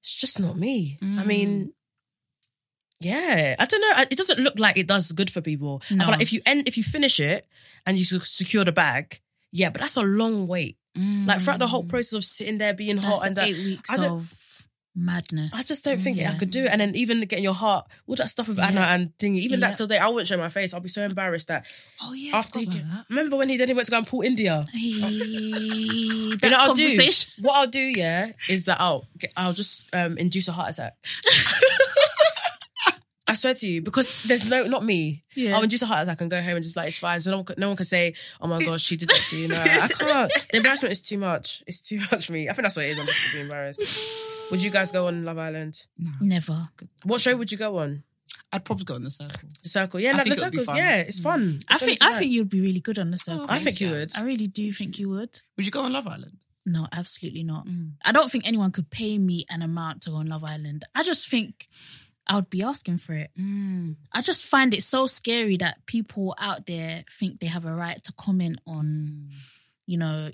it's just not me. I mean, mm. yeah, I don't know. It doesn't look like it does good for people. No. like if you end, if you finish it and you secure the bag, yeah, but that's a long wait. Mm. Like throughout the whole process of sitting there being That's hot and that, eight weeks of madness. I just don't think I could do it. And then even getting your heart, all that stuff with Anna and thingy, even Yeah. that today, I wouldn't show my face. I'll be so embarrassed that Oh yeah, after he, remember when he then he went to go and pull India. Hey, that You know what I'll do? What I'll do, yeah, is that I'll I'll just um, induce a heart attack. I swear to you, because there's no, not me. Yeah. I'll induce a heart attack and go home and just be like, it's fine. So no one, can- no one can say, oh my gosh, she did that to you. No, I can't. The embarrassment is too much. It's too much for me. I think that's what it is. I'm just being embarrassed. Would you guys go on Love Island? No. Never. What show would you go on? I'd probably go on the circle. The Circle. Yeah, I no, think the it would be Circle's, fun. yeah, it's fun. I think I think you'd be really good on the circle. I think you would. I really do think you would. Would you go on Love Island? No, absolutely not. Mm. I don't think anyone could pay me an amount to go on Love Island. I just think I would be asking for it. Mm. I just find it so scary that people out there think they have a right to comment on, you know,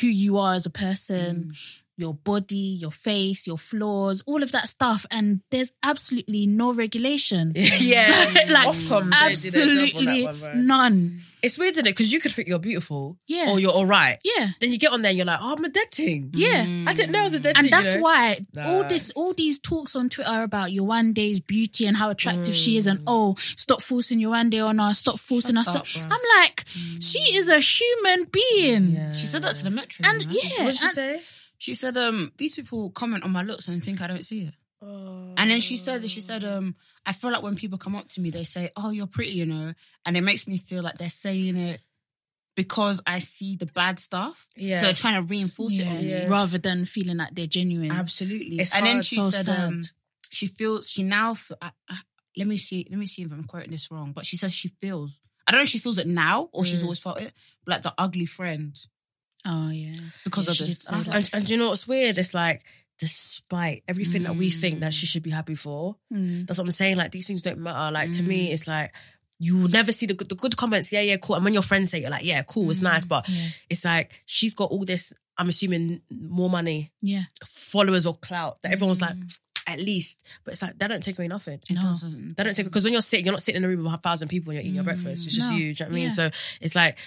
who you are as a person, your body, your face, your flaws, all of that stuff. And there's absolutely no regulation. yeah, like Ofcom, they did a job on absolutely one, right? none. It's weird, isn't it? Because you could think you're beautiful, Yeah. or you're all right. Yeah. Then you get on there and you're like, oh, I'm a dead thing. Yeah. I didn't know I was a dead thing. and thing. that's you know? why all Nah. this all these talks on twitter about Yewande's beauty and how attractive she is and oh stop forcing Yewande on us stop forcing us up, to bruh. i'm like she is a human being She said that to the Metro. and man. yeah What did she and- say? She said, um, these people comment on my looks and think I don't see it. And then she said, she said, um, I feel like when people come up to me, they say, "Oh, you're pretty," you know, and it makes me feel like they're saying it because I see the bad stuff. Yeah. So they're trying to reinforce it yeah, me. rather than feeling like they're genuine Absolutely. It's and then she So said, um, she feels she now. I I let me see. Let me see if I'm quoting this wrong. But she says she feels. I don't know if she feels it now or Mm. she's always felt it. But like the ugly friend oh yeah because Yeah, of this. did And I was say like, And, and you know what's weird? It's like, despite everything that we think that she mm. should be happy for, Mm. that's what I'm saying. Like, these things don't matter. Like, to me, mm. it's like, you will never see the good, the good comments. Yeah, yeah, cool. And when your friends say it, you're like, yeah, cool, it's mm. nice. But it's like, she's got all this, I'm assuming, more money, yeah followers or clout that everyone's like, at least. But it's like, that don't take away nothing. it doesn't. They don't take because when you're sitting, you're not sitting in a room with a thousand people and you're eating your breakfast. It's just No. you. Do you know what I mean? Yeah. So it's like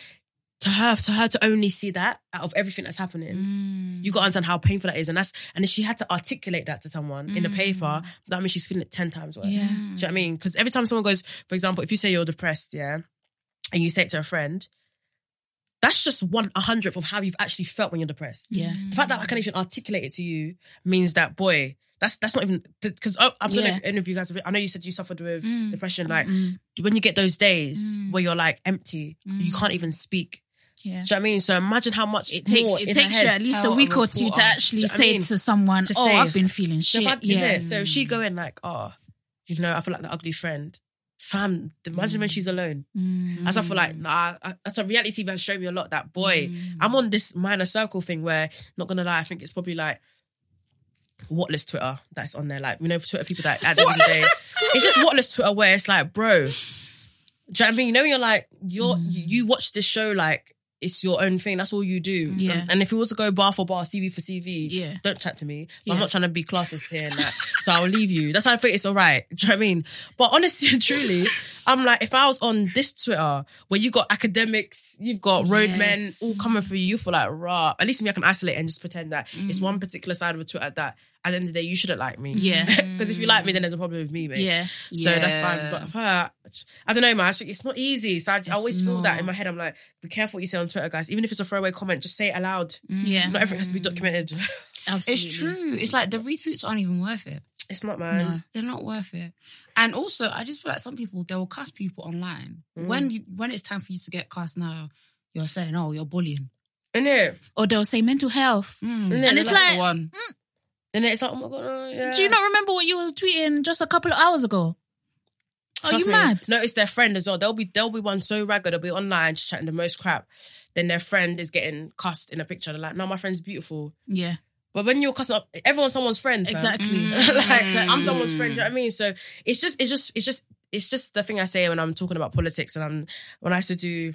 to her, to her to only see that out of everything that's happening, Mm. you got to understand how painful that is, and that's and if she had to articulate that to someone in the paper, that means she's feeling it ten times worse. Mm. Yeah. Do you know what I mean? Because every time someone goes, for example, if you say you're depressed, yeah, and you say it to a friend, that's just one a hundredth of how you've actually felt when you're depressed. Yeah. The fact that I can even articulate it to you means that boy, that's that's not even because oh, I'm gonna Yeah. if any of you guys. I know you said you suffered with depression. Like when you get those days where you're like empty, you can't even speak. Yeah. Do you know what I mean? So imagine how much It takes it takes you at least a week or two to actually Do you know what I say mean? to someone, To "Oh, say- I've been feeling shit." I- yeah. So she going like, oh, you know, I feel like the ugly friend. Fam, imagine when mm. she's alone. Mm. As I feel like, nah, I, that's a reality TV has shown me a lot. That boy, mm. I'm on this minor circle thing where, not gonna lie, I think it's probably like whatless Twitter that's on there. Like, you know, Twitter people that at the end of the day, it's just whatless Twitter where it's like, bro, do you know what I mean? You know, when you're like, you're, you you watch this show like, it's your own thing. That's all you do. Yeah. And if you was to go bar for bar, CV for CV, Yeah. don't chat to me. Yeah. I'm not trying to be classist here and that. so I'll leave you. That's how I think it's all right. Do you know what I mean? But honestly and truly, I'm like, if I was on this Twitter where you got academics, you've got roadmen Yes. all coming for you, you feel like, rah. At least me, I can isolate and just pretend that it's mm. one particular side of a Twitter that at the end of the day, you shouldn't like me. Mm. Yeah. Because if you like me, then there's a problem with me, mate. yeah. So that's fine. Yeah. But for her, I don't know, man. I just think it's not easy. So I, I always feel that in my head. I'm like, be careful what you say on Twitter, guys. Even if it's a throwaway comment, just say it aloud. Mm. Yeah. Not everything has to be documented. Absolutely. It's true. It's like the retweets aren't even worth it. it's not, man. They're not worth it. And also, I just feel like some people they will cuss people online mm. when you when it's time for you to get cussed. Now you're saying, "Oh, you're bullying," Isn't it? Or they'll say mental health. Mm. And And it's That's like, the one. And then it's like, oh my god, oh, yeah. do you not remember what you was tweeting just a couple of hours ago? Are you me. mad? No, it's their friend as well. They'll be they'll be one so ragged. They'll be online just chatting the most crap. Then their friend is getting cussed in a picture. They're like, no, my friend's beautiful. Yeah. But when you're cussing up, everyone's someone's friend. fam. Exactly. like I'm someone's friend. Mm. Do you know what I mean? So it's just, it's just, it's just, it's just the thing I say when I'm talking about politics and I'm when I used to do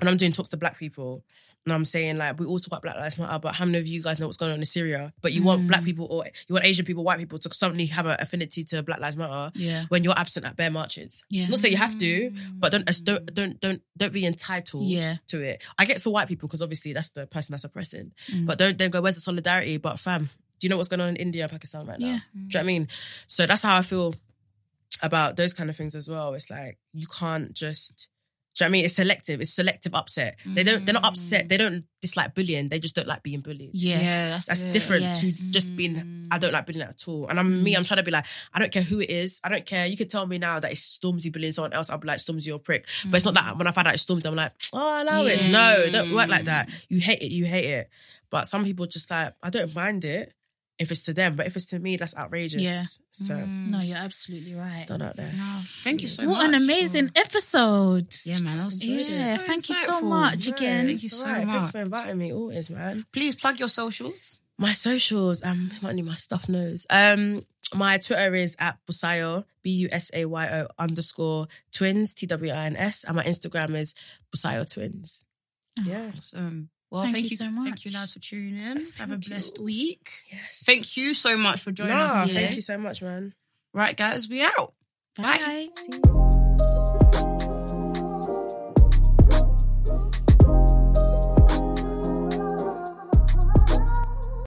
when I'm doing talks to black people. I'm saying like we all talk about Black Lives Matter, but how many of you guys know what's going on in Syria? But you want black people or you want Asian people, white people to suddenly have an affinity to Black Lives Matter Yeah. when you're absent at bear marches. Yeah. Not say you have to, but don't don't don't don't don't be entitled Yeah. to it. I get for white people because obviously that's the person that's oppressing. Mm. But don't then go, where's the solidarity? But fam, do you know what's going on in India and Pakistan right now? Yeah. Do you know what I mean? So that's how I feel about those kind of things as well. It's like you can't just do you know what I mean? It's selective. It's selective upset. They don't. They're not upset. They don't dislike bullying. They just don't like being bullied. Yes. Yeah, that's That's it. different Yes. to just being. I don't like bullying at all. And I'm me. I'm trying to be like. I don't care who it is. I don't care. You could tell me now that it's Stormzy bullying someone else. I'll be like Stormzy, you're a prick. But it's not that when I find out it's Stormzy, I'm like, oh, I allow it. No, don't work like that. You hate it. You hate it. But some people just like I don't mind it if it's to them, but if it's to me, that's outrageous. Yeah. So No, you're absolutely right. it's done out there. No, thank you so What much. an amazing episode. Yeah, man. That was Yeah, so thank you so insightful. much again. Thank you It's so alright. Thanks much. for inviting me. Always, man. Please plug your socials. My socials, um, might need my stuff knows. Um, my Twitter is at Busayo, B U S A Y O underscore twins, T W I N S, and my Instagram is Busayo Twins. Yeah. Awesome. Well, Thank thank, you you, so much. Thank you, lads, for tuning in. Have a blessed you. week. Yes. Thank you so much for joining Nah, us. thank you so much, man. Right, guys, we out. Bye. Bye. See you.